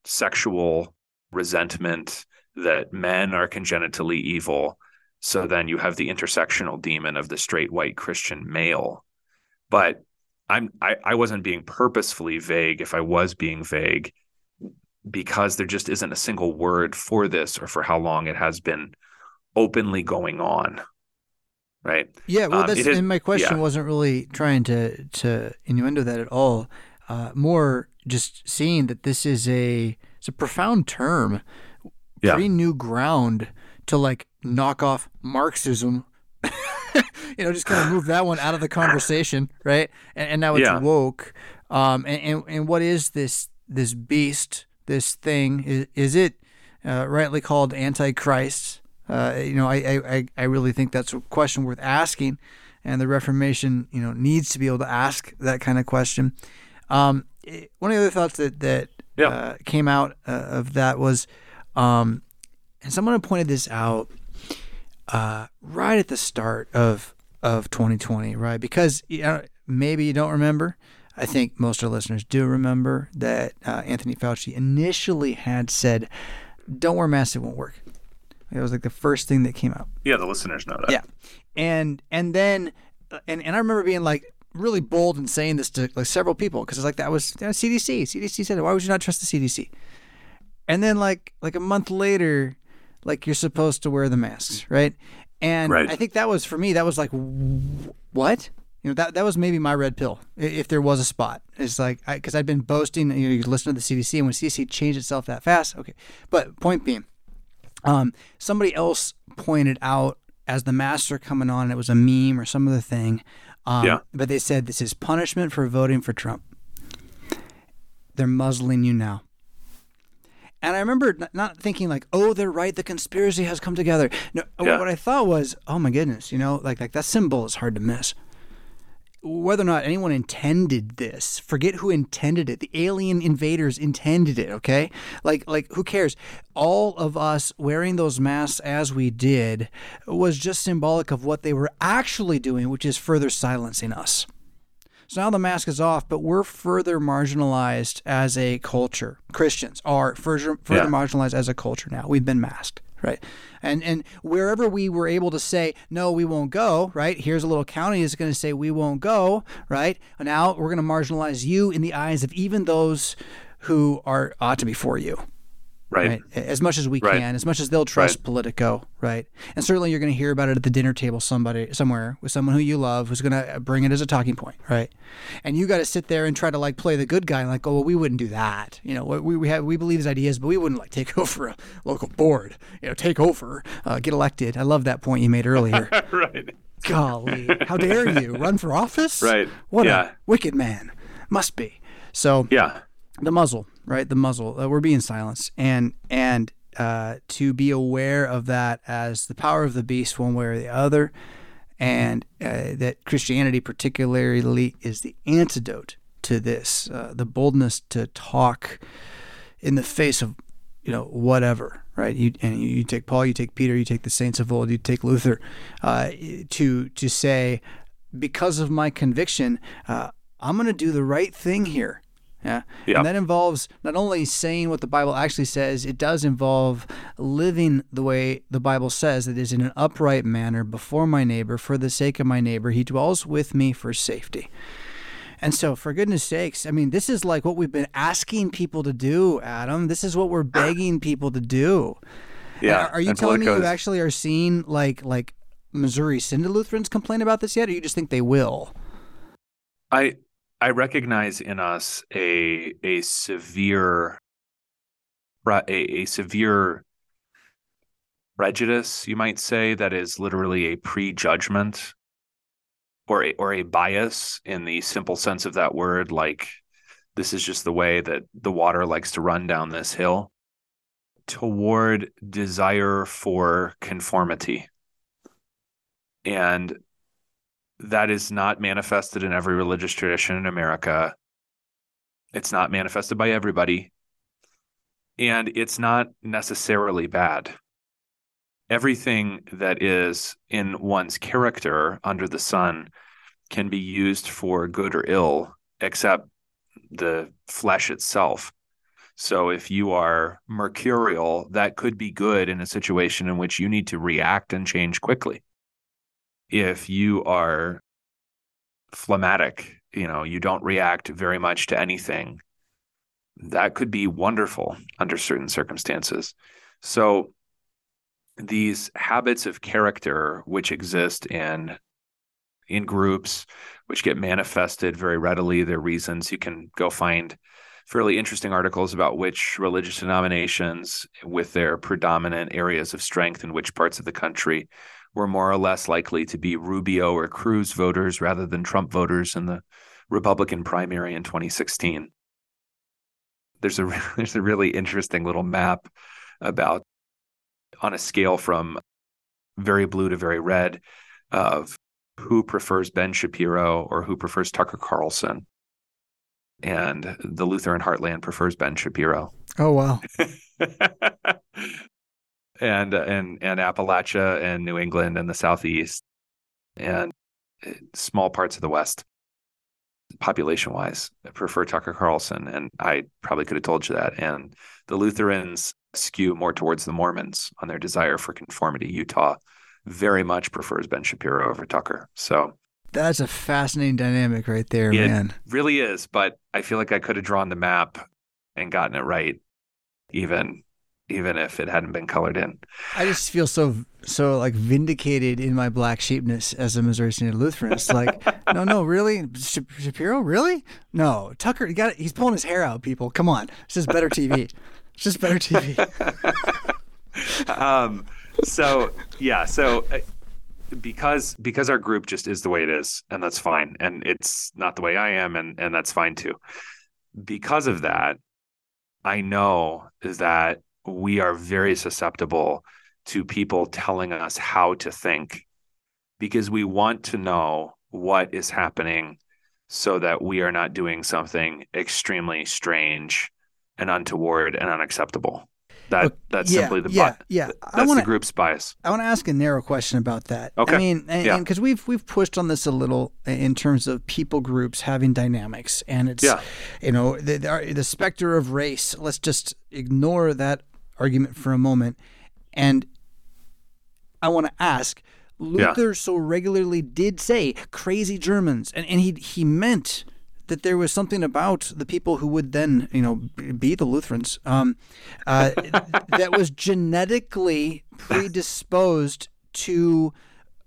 Speaker 3: sexual resentment that men are congenitally evil. So then you have the intersectional demon of the straight white Christian male. But I'm I, I wasn't being purposefully vague if I was being vague because there just isn't a single word for this or for how long it has been openly going on. Right.
Speaker 2: Yeah. Well, um, that's, and my question yeah. wasn't really trying to, to innuendo that at all. Uh, more just seeing that this is a, it's a profound term yeah. pretty new ground to like knock off Marxism. you know, just kind of move that one out of the conversation, right? And, and now it's yeah. woke. Um, and, and, and what is this this beast, this thing? Is, is it uh, rightly called Antichrist? Uh, you know, I, I I really think that's a question worth asking, and the Reformation, you know, needs to be able to ask that kind of question. Um, one of the other thoughts that that yeah. uh, came out uh, of that was um, and someone pointed this out uh, right at the start of of 2020, right? Because you know, maybe you don't remember. I think most of our listeners do remember that uh, Anthony Fauci initially had said, "Don't wear masks; it won't work." It was like the first thing that came out.
Speaker 3: Yeah, the listeners know that.
Speaker 2: Yeah, and and then uh, and and I remember being like really bold and saying this to like several people because it's like that was, that was CDC. CDC said it. Why would you not trust the CDC? and then like like a month later like you're supposed to wear the masks right and right. i think that was for me that was like what you know that that was maybe my red pill if there was a spot it's like because i'd been boasting you know you listen to the cdc and when cdc changed itself that fast okay but point being um, somebody else pointed out as the master coming on and it was a meme or some other thing um, yeah. but they said this is punishment for voting for trump they're muzzling you now and I remember not thinking like, "Oh, they're right. The conspiracy has come together." No, yeah. what I thought was, "Oh my goodness, you know, like like that symbol is hard to miss." Whether or not anyone intended this, forget who intended it. The alien invaders intended it, okay? Like like who cares? All of us wearing those masks as we did was just symbolic of what they were actually doing, which is further silencing us. So now the mask is off, but we're further marginalized as a culture. Christians are further, further yeah. marginalized as a culture now. We've been masked right? And and wherever we were able to say no, we won't go, right? Here's a little county is going to say we won't go, right? Now we're going to marginalize you in the eyes of even those who are ought to be for you.
Speaker 3: Right. right.
Speaker 2: As much as we right. can, as much as they'll trust right. Politico, right? And certainly you're going to hear about it at the dinner table somebody somewhere with someone who you love who's going to bring it as a talking point, right? And you got to sit there and try to like play the good guy and like, oh, well, we wouldn't do that. You know, we we have we believe these ideas, but we wouldn't like take over a local board. You know, take over, uh, get elected. I love that point you made earlier.
Speaker 3: right.
Speaker 2: Golly, how dare you run for office?
Speaker 3: Right.
Speaker 2: What
Speaker 3: yeah.
Speaker 2: a wicked man. Must be. So
Speaker 3: yeah,
Speaker 2: the muzzle right? The muzzle. Uh, we're being silenced, and and uh, to be aware of that as the power of the beast, one way or the other, and uh, that Christianity particularly is the antidote to this, uh, the boldness to talk in the face of you know whatever, right? You and you, take Paul, you take Peter, you take the saints of old, you take Luther, uh, to to say because of my conviction, uh, I'm going to do the right thing here. Yeah. And that involves not only saying what the Bible actually says, it does involve living the way the Bible says, that is in an upright manner before my neighbor, for the sake of my neighbor. He dwells with me for safety. And so, for goodness sakes, I mean, this is like what we've been asking people to do, Adam. This is what we're begging people to do.
Speaker 3: Yeah.
Speaker 2: Are, are you telling me you actually are seeing like like Missouri Synod Lutherans complain about this yet, or you just think they will?
Speaker 3: I I recognize in us a a severe a, a severe prejudice, you might say, that is literally a prejudgment or a, or a bias in the simple sense of that word, like this is just the way that the water likes to run down this hill, toward desire for conformity. And that is not manifested in every religious tradition in America. It's not manifested by everybody. And it's not necessarily bad. Everything that is in one's character under the sun can be used for good or ill, except the flesh itself. So if you are mercurial, that could be good in a situation in which you need to react and change quickly if you are phlegmatic, you know, you don't react very much to anything, that could be wonderful under certain circumstances. So these habits of character which exist in in groups which get manifested very readily their reasons you can go find fairly interesting articles about which religious denominations with their predominant areas of strength in which parts of the country were more or less likely to be Rubio or Cruz voters rather than Trump voters in the Republican primary in 2016. There's a there's a really interesting little map about on a scale from very blue to very red of who prefers Ben Shapiro or who prefers Tucker Carlson. And the Lutheran Heartland prefers Ben Shapiro.
Speaker 2: Oh wow.
Speaker 3: and and and Appalachia and New England and the Southeast and eh, small parts of the West, population wise, prefer Tucker Carlson, and I probably could have told you that. And the Lutherans skew more towards the Mormons on their desire for conformity. Utah very much prefers Ben Shapiro over Tucker. So
Speaker 2: that's a fascinating dynamic right there,
Speaker 3: it
Speaker 2: man.
Speaker 3: Really is, but I feel like I could have drawn the map and gotten it right, even even if it hadn't been colored in.
Speaker 2: I just feel so so like vindicated in my black sheepness as a Missouri Synod Lutheran. It's like, no, no, really, Shapiro, really? No, Tucker, got it. He's pulling his hair out. People, come on, it's just better TV. It's just better TV.
Speaker 3: um, so yeah, so. Because because our group just is the way it is and that's fine and it's not the way i am and and that's fine too because of that i know is that we are very susceptible to people telling us how to think because we want to know what is happening so that we are not doing something extremely strange and untoward and unacceptable. That that's
Speaker 2: yeah,
Speaker 3: simply the
Speaker 2: yeah,
Speaker 3: bi-
Speaker 2: yeah.
Speaker 3: That's
Speaker 2: I wanna,
Speaker 3: the group's bias.
Speaker 2: I want to ask a narrow question about that.
Speaker 3: Okay.
Speaker 2: I mean, and
Speaker 3: Yeah.
Speaker 2: because we've we've pushed on this a little in terms of people groups having dynamics, and it's
Speaker 3: Yeah.
Speaker 2: you know the, the the specter of race. Let's just ignore that argument for a moment, and I want to ask.
Speaker 3: Yeah.
Speaker 2: Luther so regularly did say crazy Germans, and, and he he meant that there was something about the people who would then, you know, be the Lutherans, um, uh, that was genetically predisposed to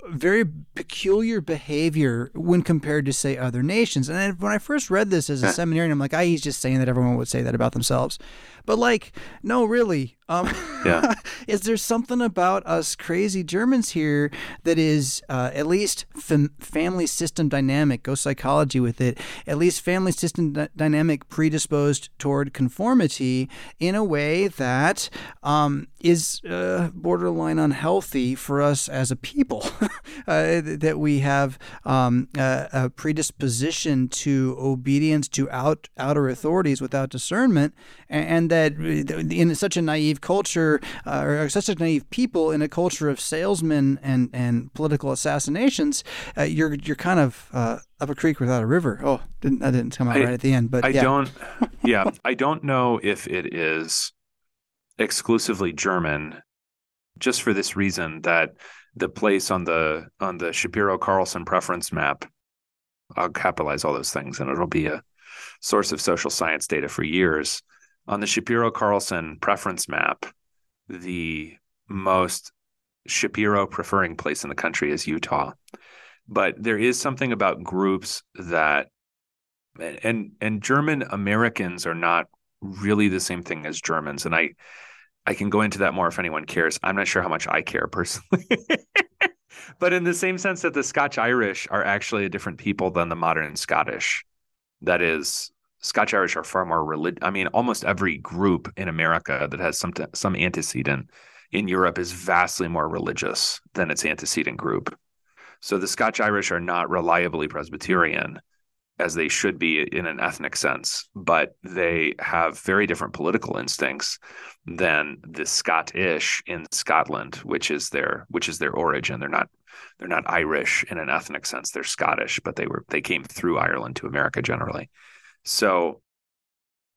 Speaker 2: very peculiar behavior when compared to say other nations. And when I first read this as a seminarian, I'm like, ah, he's just saying that everyone would say that about themselves. But like, no, really. Um,
Speaker 3: Yeah.
Speaker 2: is there something about us crazy Germans here that is uh, at least fam- family system dynamic? Go psychology with it. At least family system dy- dynamic predisposed toward conformity in a way that um, is uh, borderline unhealthy for us as a people. uh, that we have um, a, a predisposition to obedience to out outer authorities without discernment, and, and that in such a naive culture uh, or such a naive people in a culture of salesmen and, and political assassinations, uh, you're you're kind of uh, up a creek without a river. Oh, didn't that didn't come out
Speaker 3: I-
Speaker 2: right at the end, but
Speaker 3: I
Speaker 2: yeah.
Speaker 3: don't yeah, I don't know if it is exclusively German just for this reason that the place on the on the Shapiro Carlson preference map I'll capitalize all those things and it'll be a source of social science data for years. On the Shapiro Carlson preference map, the most Shapiro preferring place in the country is Utah. But there is something about groups that and and German Americans are not really the same thing as Germans. And I I can go into that more if anyone cares. I'm not sure how much I care personally. but in the same sense that the Scotch Irish are actually a different people than the modern Scottish. That is, Scotch Irish are far more religious. I mean, almost every group in America that has some some antecedent in Europe is vastly more religious than its antecedent group. So the Scotch Irish are not reliably Presbyterian as they should be in an ethnic sense, but they have very different political instincts than the Scottish in Scotland, which is their which is their origin. They're not they're not Irish in an ethnic sense. They're Scottish, but they were they came through Ireland to America generally. So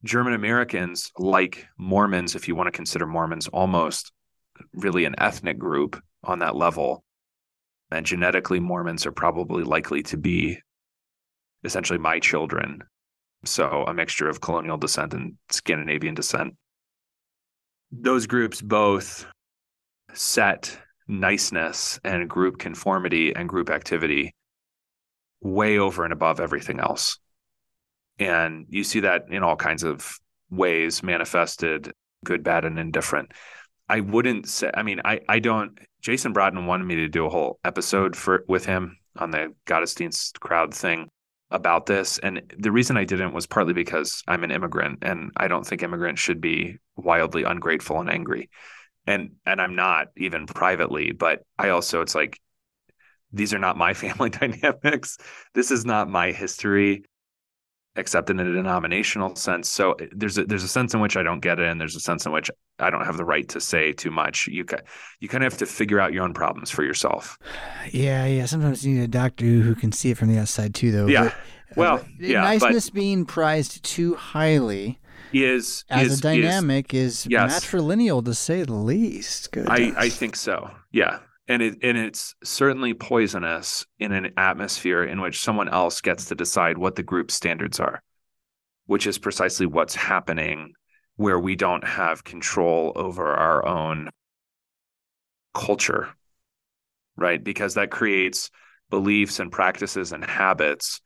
Speaker 3: German Americans, like Mormons, if you want to consider Mormons almost really an ethnic group on that level, and genetically Mormons are probably likely to be essentially my children. So a mixture of colonial descent and Scandinavian descent. Those groups both set niceness and group conformity and group activity way over and above everything else. And you see that in all kinds of ways manifested good, bad, and indifferent. I wouldn't say, I mean, I, I don't, Jason Braaten wanted me to do a whole episode for with him on the Gottesdienst crowd thing about this. And the reason I didn't was partly because I'm an immigrant and I don't think immigrants should be wildly ungrateful and angry. And and I'm not even privately, but I also it's like these are not my family dynamics. This is not my history except in a denominational sense. So eh, there's a there's a sense in which I don't get it and there's a sense in which I don't have the right to say too much. You ca- you kind of have to figure out your own problems for yourself.
Speaker 2: Yeah, yeah. Sometimes you need a doctor who can see it from the outside too, though.
Speaker 3: Yeah.
Speaker 2: But- uh,
Speaker 3: Well,
Speaker 2: but
Speaker 3: yeah,
Speaker 2: niceness being prized too highly
Speaker 3: Is
Speaker 2: as
Speaker 3: is,
Speaker 2: a
Speaker 3: is-
Speaker 2: dynamic is,
Speaker 3: yes.
Speaker 2: matrilineal to say the least. Good.
Speaker 3: I, I think so. Yeah. And it and it's certainly poisonous in an atmosphere in which someone else gets to decide what the group standards are, which is precisely what's happening where we don't have control over our own culture. Right? Because that creates beliefs and practices and habits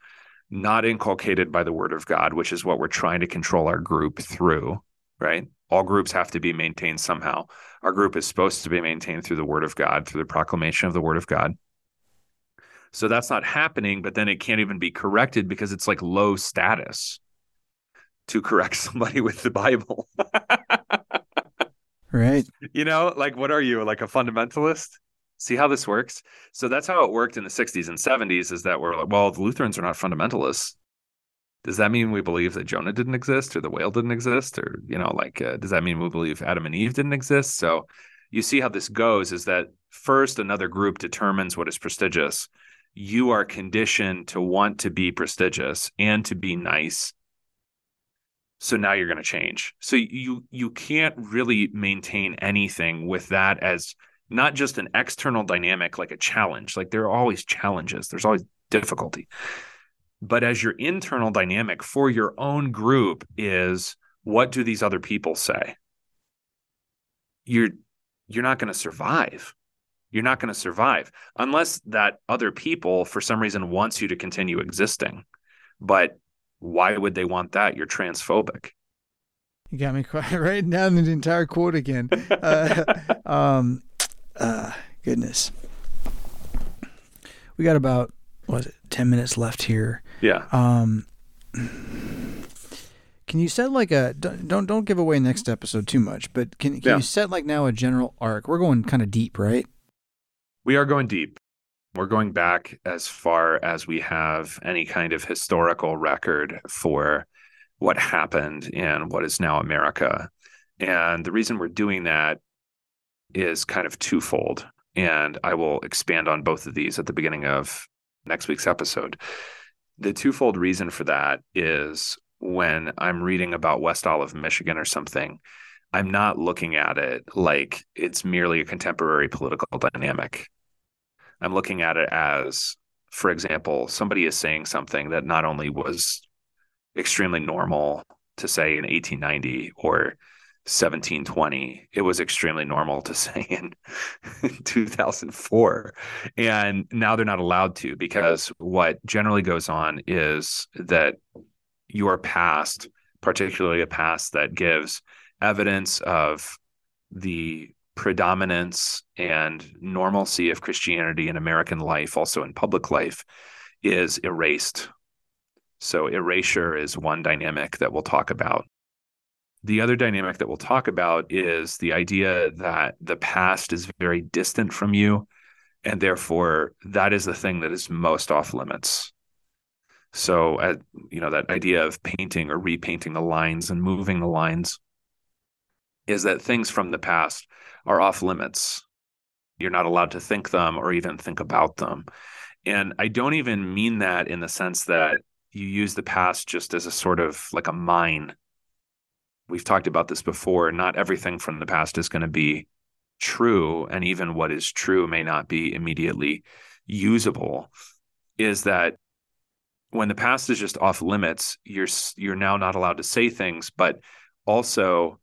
Speaker 3: not inculcated by the word of God, which is what we're trying to control our group through, right? All groups have to be maintained somehow. Our group is supposed to be maintained through the word of God, through the proclamation of the word of God. So that's not happening, but then it can't even be corrected because it's like low status to correct somebody with the Bible.
Speaker 2: right.
Speaker 3: you know, like what are you, like a fundamentalist? See how this works? So that's how it worked in the 60s and 70s is that we're like, well, the Lutherans are not fundamentalists. Does that mean we believe that Jonah didn't exist or the whale didn't exist? Or, you know, like, uh, does that mean we believe Adam and Eve didn't exist? So you see how this goes is that first another group determines what is prestigious. You are conditioned to want to be prestigious and to be nice so now you're going to change so you you can't really maintain anything with that as not just an external dynamic like a challenge like there are always challenges there's always difficulty but as your internal dynamic for your own group is what do these other people say? You're you're not going to survive. You're not going to survive unless that other people for some reason wants you to continue existing. But why would they want that? You're transphobic.
Speaker 2: You got me quite right down the entire quote again. Uh, um, uh, goodness. We got about it, ten minutes left here.
Speaker 3: Yeah.
Speaker 2: Um, can you set like a don't don't give away next episode too much, but can can yeah. you set like now a general arc? We're going kind of deep, right?
Speaker 3: We are going deep. We're going back as far as we have any kind of historical record for what happened in what is now America. And the reason we're doing that is kind of twofold. And I will expand on both of these at the beginning of next week's episode. The twofold reason for that is when I'm reading about West Olive, Michigan or something, I'm not looking at it like it's merely a contemporary political dynamic. I'm looking at it as, for example, somebody is saying something that not only was extremely normal to say in 1890 or 1720 it was extremely normal to say in 2004 and now they're not allowed to because what generally goes on is that your past particularly a past that gives evidence of the predominance and normalcy of christianity in american life also in public life is erased. So erasure is one dynamic that we'll talk about the other dynamic that we'll talk about is the idea that the past is very distant from you. And therefore, that is the thing that is most off limits. So, uh, you know, that idea of painting or repainting the lines and moving the lines is that things from the past are off limits. You're not allowed to think them or even think about them. And I don't even mean that in the sense that you use the past just as a sort of like a mine we've talked about this before. Not everything from the past is going to be true, and even what is true may not be immediately usable. Is that when the past is just off limits, you're you're now not allowed to say things, but also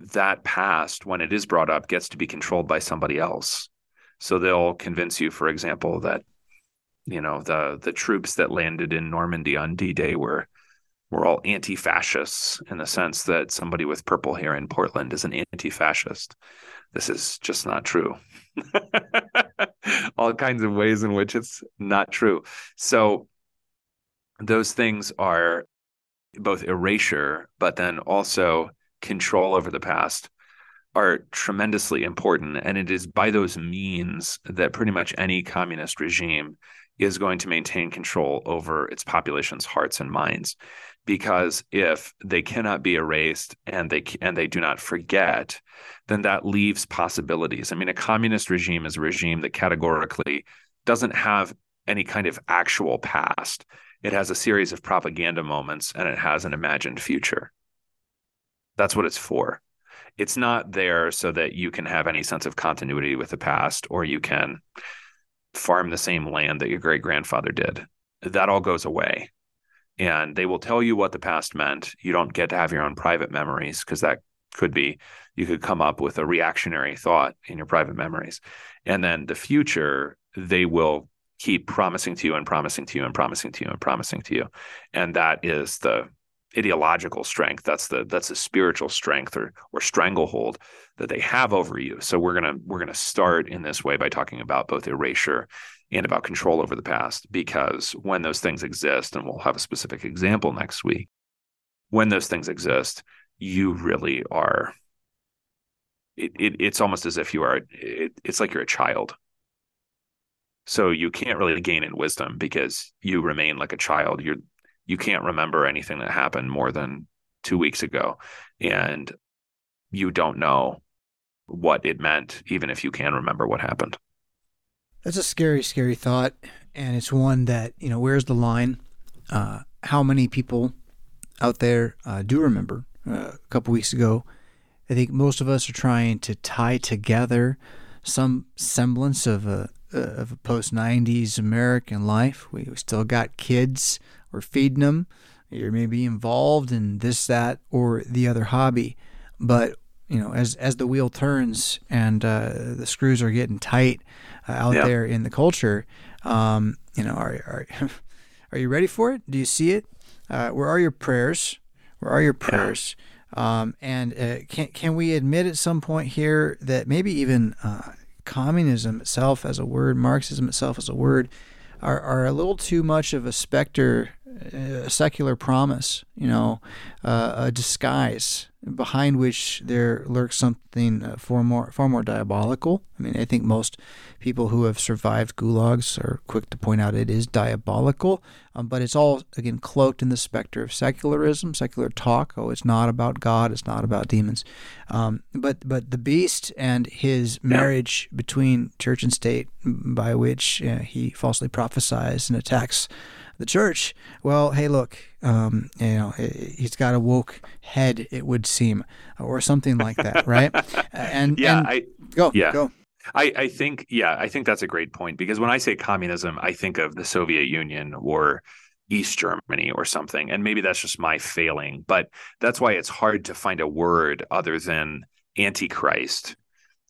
Speaker 3: that past, when it is brought up, gets to be controlled by somebody else. So they'll convince you, for example, that you know the the troops that landed in Normandy on D-Day were we're all anti-fascists in the sense that somebody with purple hair in Portland is an anti-fascist. This is just not true. all kinds of ways in which it's not true. So those things are both erasure, but then also control over the past are tremendously important. And it is by those means that pretty much any communist regime is going to maintain control over its population's hearts and minds because if they cannot be erased and they and they do not forget then that leaves possibilities. I mean a communist regime is a regime that categorically doesn't have any kind of actual past. It has a series of propaganda moments and it has an imagined future. That's what it's for. It's not there so that you can have any sense of continuity with the past or you can farm the same land that your great grandfather did. That all goes away and they will tell you what the past meant. You don't get to have your own private memories because that could be you could come up with a reactionary thought in your private memories. And then the future, they will keep promising to you and promising to you and promising to you and promising to you. And that is the ideological strength. That's the that's the spiritual strength or or stranglehold that they have over you. So we're gonna we're gonna start in this way by talking about both erasure and about control over the past because when those things exist, and we'll have a specific example next week, when those things exist, you really are it, it, it's almost as if you are it, it's like you're a child. So you can't really gain in wisdom because you remain like a child. You're you can't remember anything that happened more than two weeks ago and you don't know what it meant even if you can remember what happened
Speaker 2: that's a scary scary thought and it's one that you know where's the line uh, how many people out there uh, do remember uh, a couple weeks ago I think most of us are trying to tie together some semblance of a of a post '90s American life. We still got kids. We're feeding them. You're maybe involved in this, that, or the other hobby, but you know, as as the wheel turns and uh, the screws are getting tight uh, out yeah. there in the culture, um, you know, are are are you ready for it? Do you see it? Uh, where are your prayers? Where are your prayers? Yeah. Um, and uh, can can we admit at some point here that maybe even uh, communism itself as a word, Marxism itself as a word, are, are a little too much of a specter, a secular promise, you know, uh, a disguise behind which there lurks something uh, far more far more diabolical. I mean, I think most people who have survived gulags are quick to point out it is diabolical, um, but it's all again cloaked in the specter of secularism, secular talk. Oh, it's not about God, it's not about demons. Um, but but the beast and his marriage between church and state, by which uh, he falsely prophesies and attacks the church, well, hey, look, um, you know, he's got a woke head, it would seem, or something like that, right?
Speaker 3: and yeah, and, I go, yeah. go. I, I think, yeah, I think that's a great point because when I say communism, I think of the Soviet Union or East Germany or something. And maybe that's just my failing, but that's why it's hard to find a word other than antichrist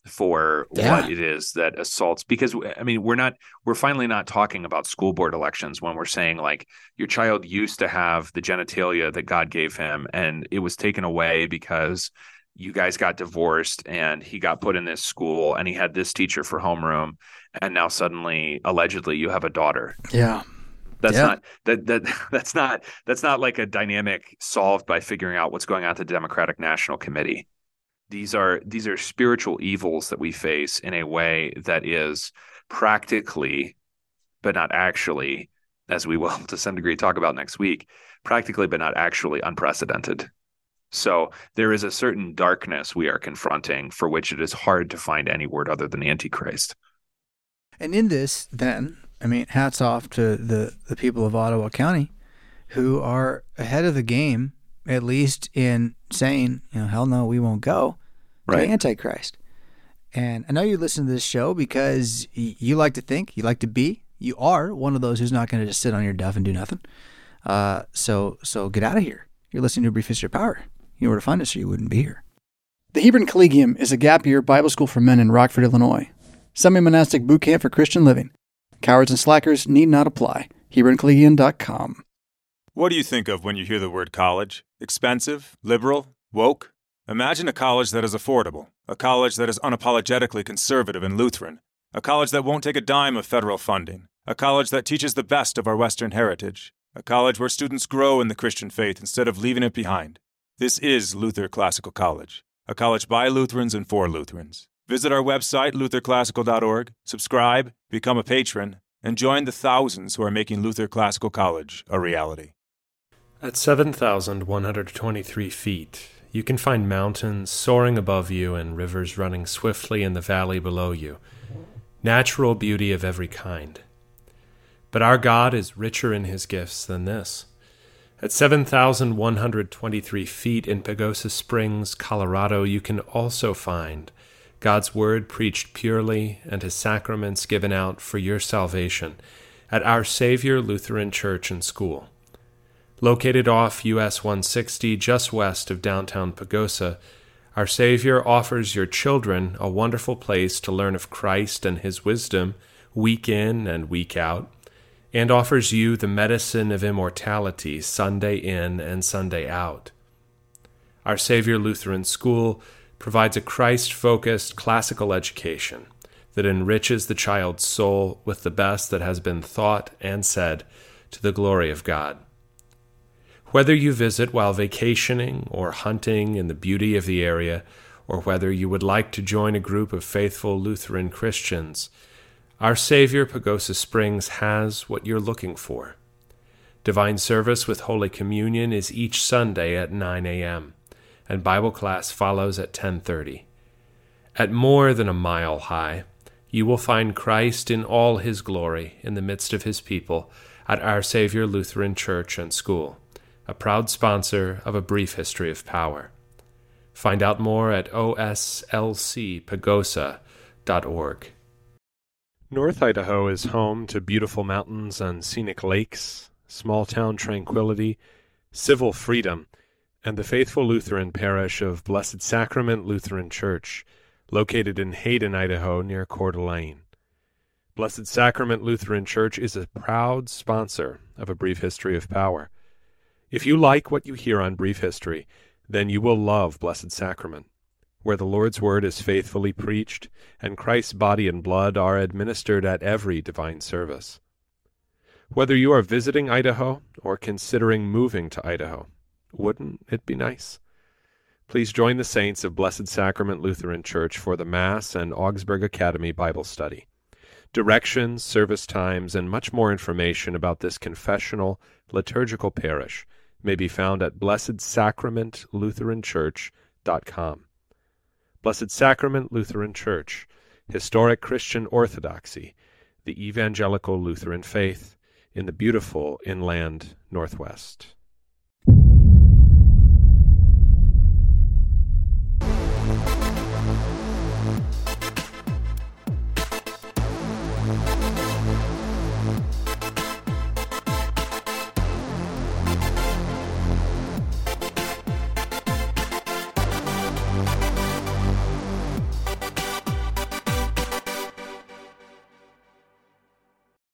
Speaker 3: for yeah. what it is that assaults because i mean we're not we're finally not talking about school board elections when we're saying like your child used to have the genitalia that god gave him and it was taken away because you guys got divorced and he got put in this school and he had this teacher for homeroom and now suddenly allegedly you have a daughter
Speaker 2: yeah
Speaker 3: that's yeah. not that that that's not that's not like a dynamic solved by figuring out what's going on at the democratic national committee these are these are spiritual evils that we face in a way that is practically but not actually as we will to some degree talk about next week practically but not actually unprecedented. So there is a certain darkness we are confronting for which it is hard to find any word other than antichrist.
Speaker 2: And in this then i mean hats off to the the people of ottawa county who are ahead of the game at least in saying, you know, hell no, we won't go right. to Antichrist. And I know you listen to this show because you like to think, you like to be, you are one of those who's not going to just sit on your duff and do nothing. Uh, so, so get out of here. You're listening to a Brief History of Power. You know where to find us, or you wouldn't be here. The Hebron Collegium is a gap year Bible school for men in Rockford, Illinois. Semi monastic boot camp for Christian living. Cowards and slackers need not apply. HebronCollegium.com.
Speaker 4: What do you think of when you hear the word college? Expensive? Liberal? Woke? Imagine a college that is affordable, a college that is unapologetically conservative and Lutheran, a college that won't take a dime of federal funding, a college that teaches the best of our Western heritage, a college where students grow in the Christian faith instead of leaving it behind. This is Luther Classical College, a college by Lutherans and for Lutherans. Visit our website, lutherclassical.org, subscribe, become a patron, and join the thousands who are making Luther Classical College a reality.
Speaker 5: At 7,123 feet, you can find mountains soaring above you and rivers running swiftly in the valley below you. Natural beauty of every kind. But our God is richer in his gifts than this. At 7,123 feet in Pagosa Springs, Colorado, you can also find God's Word preached purely and His sacraments given out for your salvation at Our Savior Lutheran Church and School. Located off US 160 just west of downtown Pagosa, our Savior offers your children a wonderful place to learn of Christ and His wisdom week in and week out, and offers you the medicine of immortality Sunday in and Sunday out. Our Savior Lutheran School provides a Christ focused classical education that enriches the child's soul with the best that has been thought and said to the glory of God. Whether you visit while vacationing or hunting in the beauty of the area, or whether you would like to join a group of faithful Lutheran Christians, our Savior Pagosa Springs has what you're looking for. Divine service with Holy Communion is each Sunday at 9 a.m., and Bible class follows at 10:30. At more than a mile high, you will find Christ in all his glory in the midst of his people at Our Savior Lutheran Church and School, a proud sponsor of A Brief History of Power. Find out more at oslcpagosa.org. North Idaho is home to beautiful mountains and scenic lakes, small town tranquility, civil freedom, and the faithful Lutheran parish of Blessed Sacrament Lutheran Church, located in Hayden, Idaho, near Coeur d'Alene. Blessed Sacrament Lutheran Church is a proud sponsor of A Brief History of Power. If you like what you hear on Brief History, then you will love Blessed Sacrament, where the Lord's Word is faithfully preached and Christ's body and blood are administered at every divine service. Whether you are visiting Idaho or considering moving to Idaho, wouldn't it be nice? Please join the saints of Blessed Sacrament Lutheran Church for the Mass and Augsburg Academy Bible study. Directions, service times, and much more information about this confessional liturgical parish may be found at blessedsacramentlutheranchurch.com. Blessed Sacrament Lutheran Church, historic Christian orthodoxy, the evangelical Lutheran faith in the beautiful inland Northwest.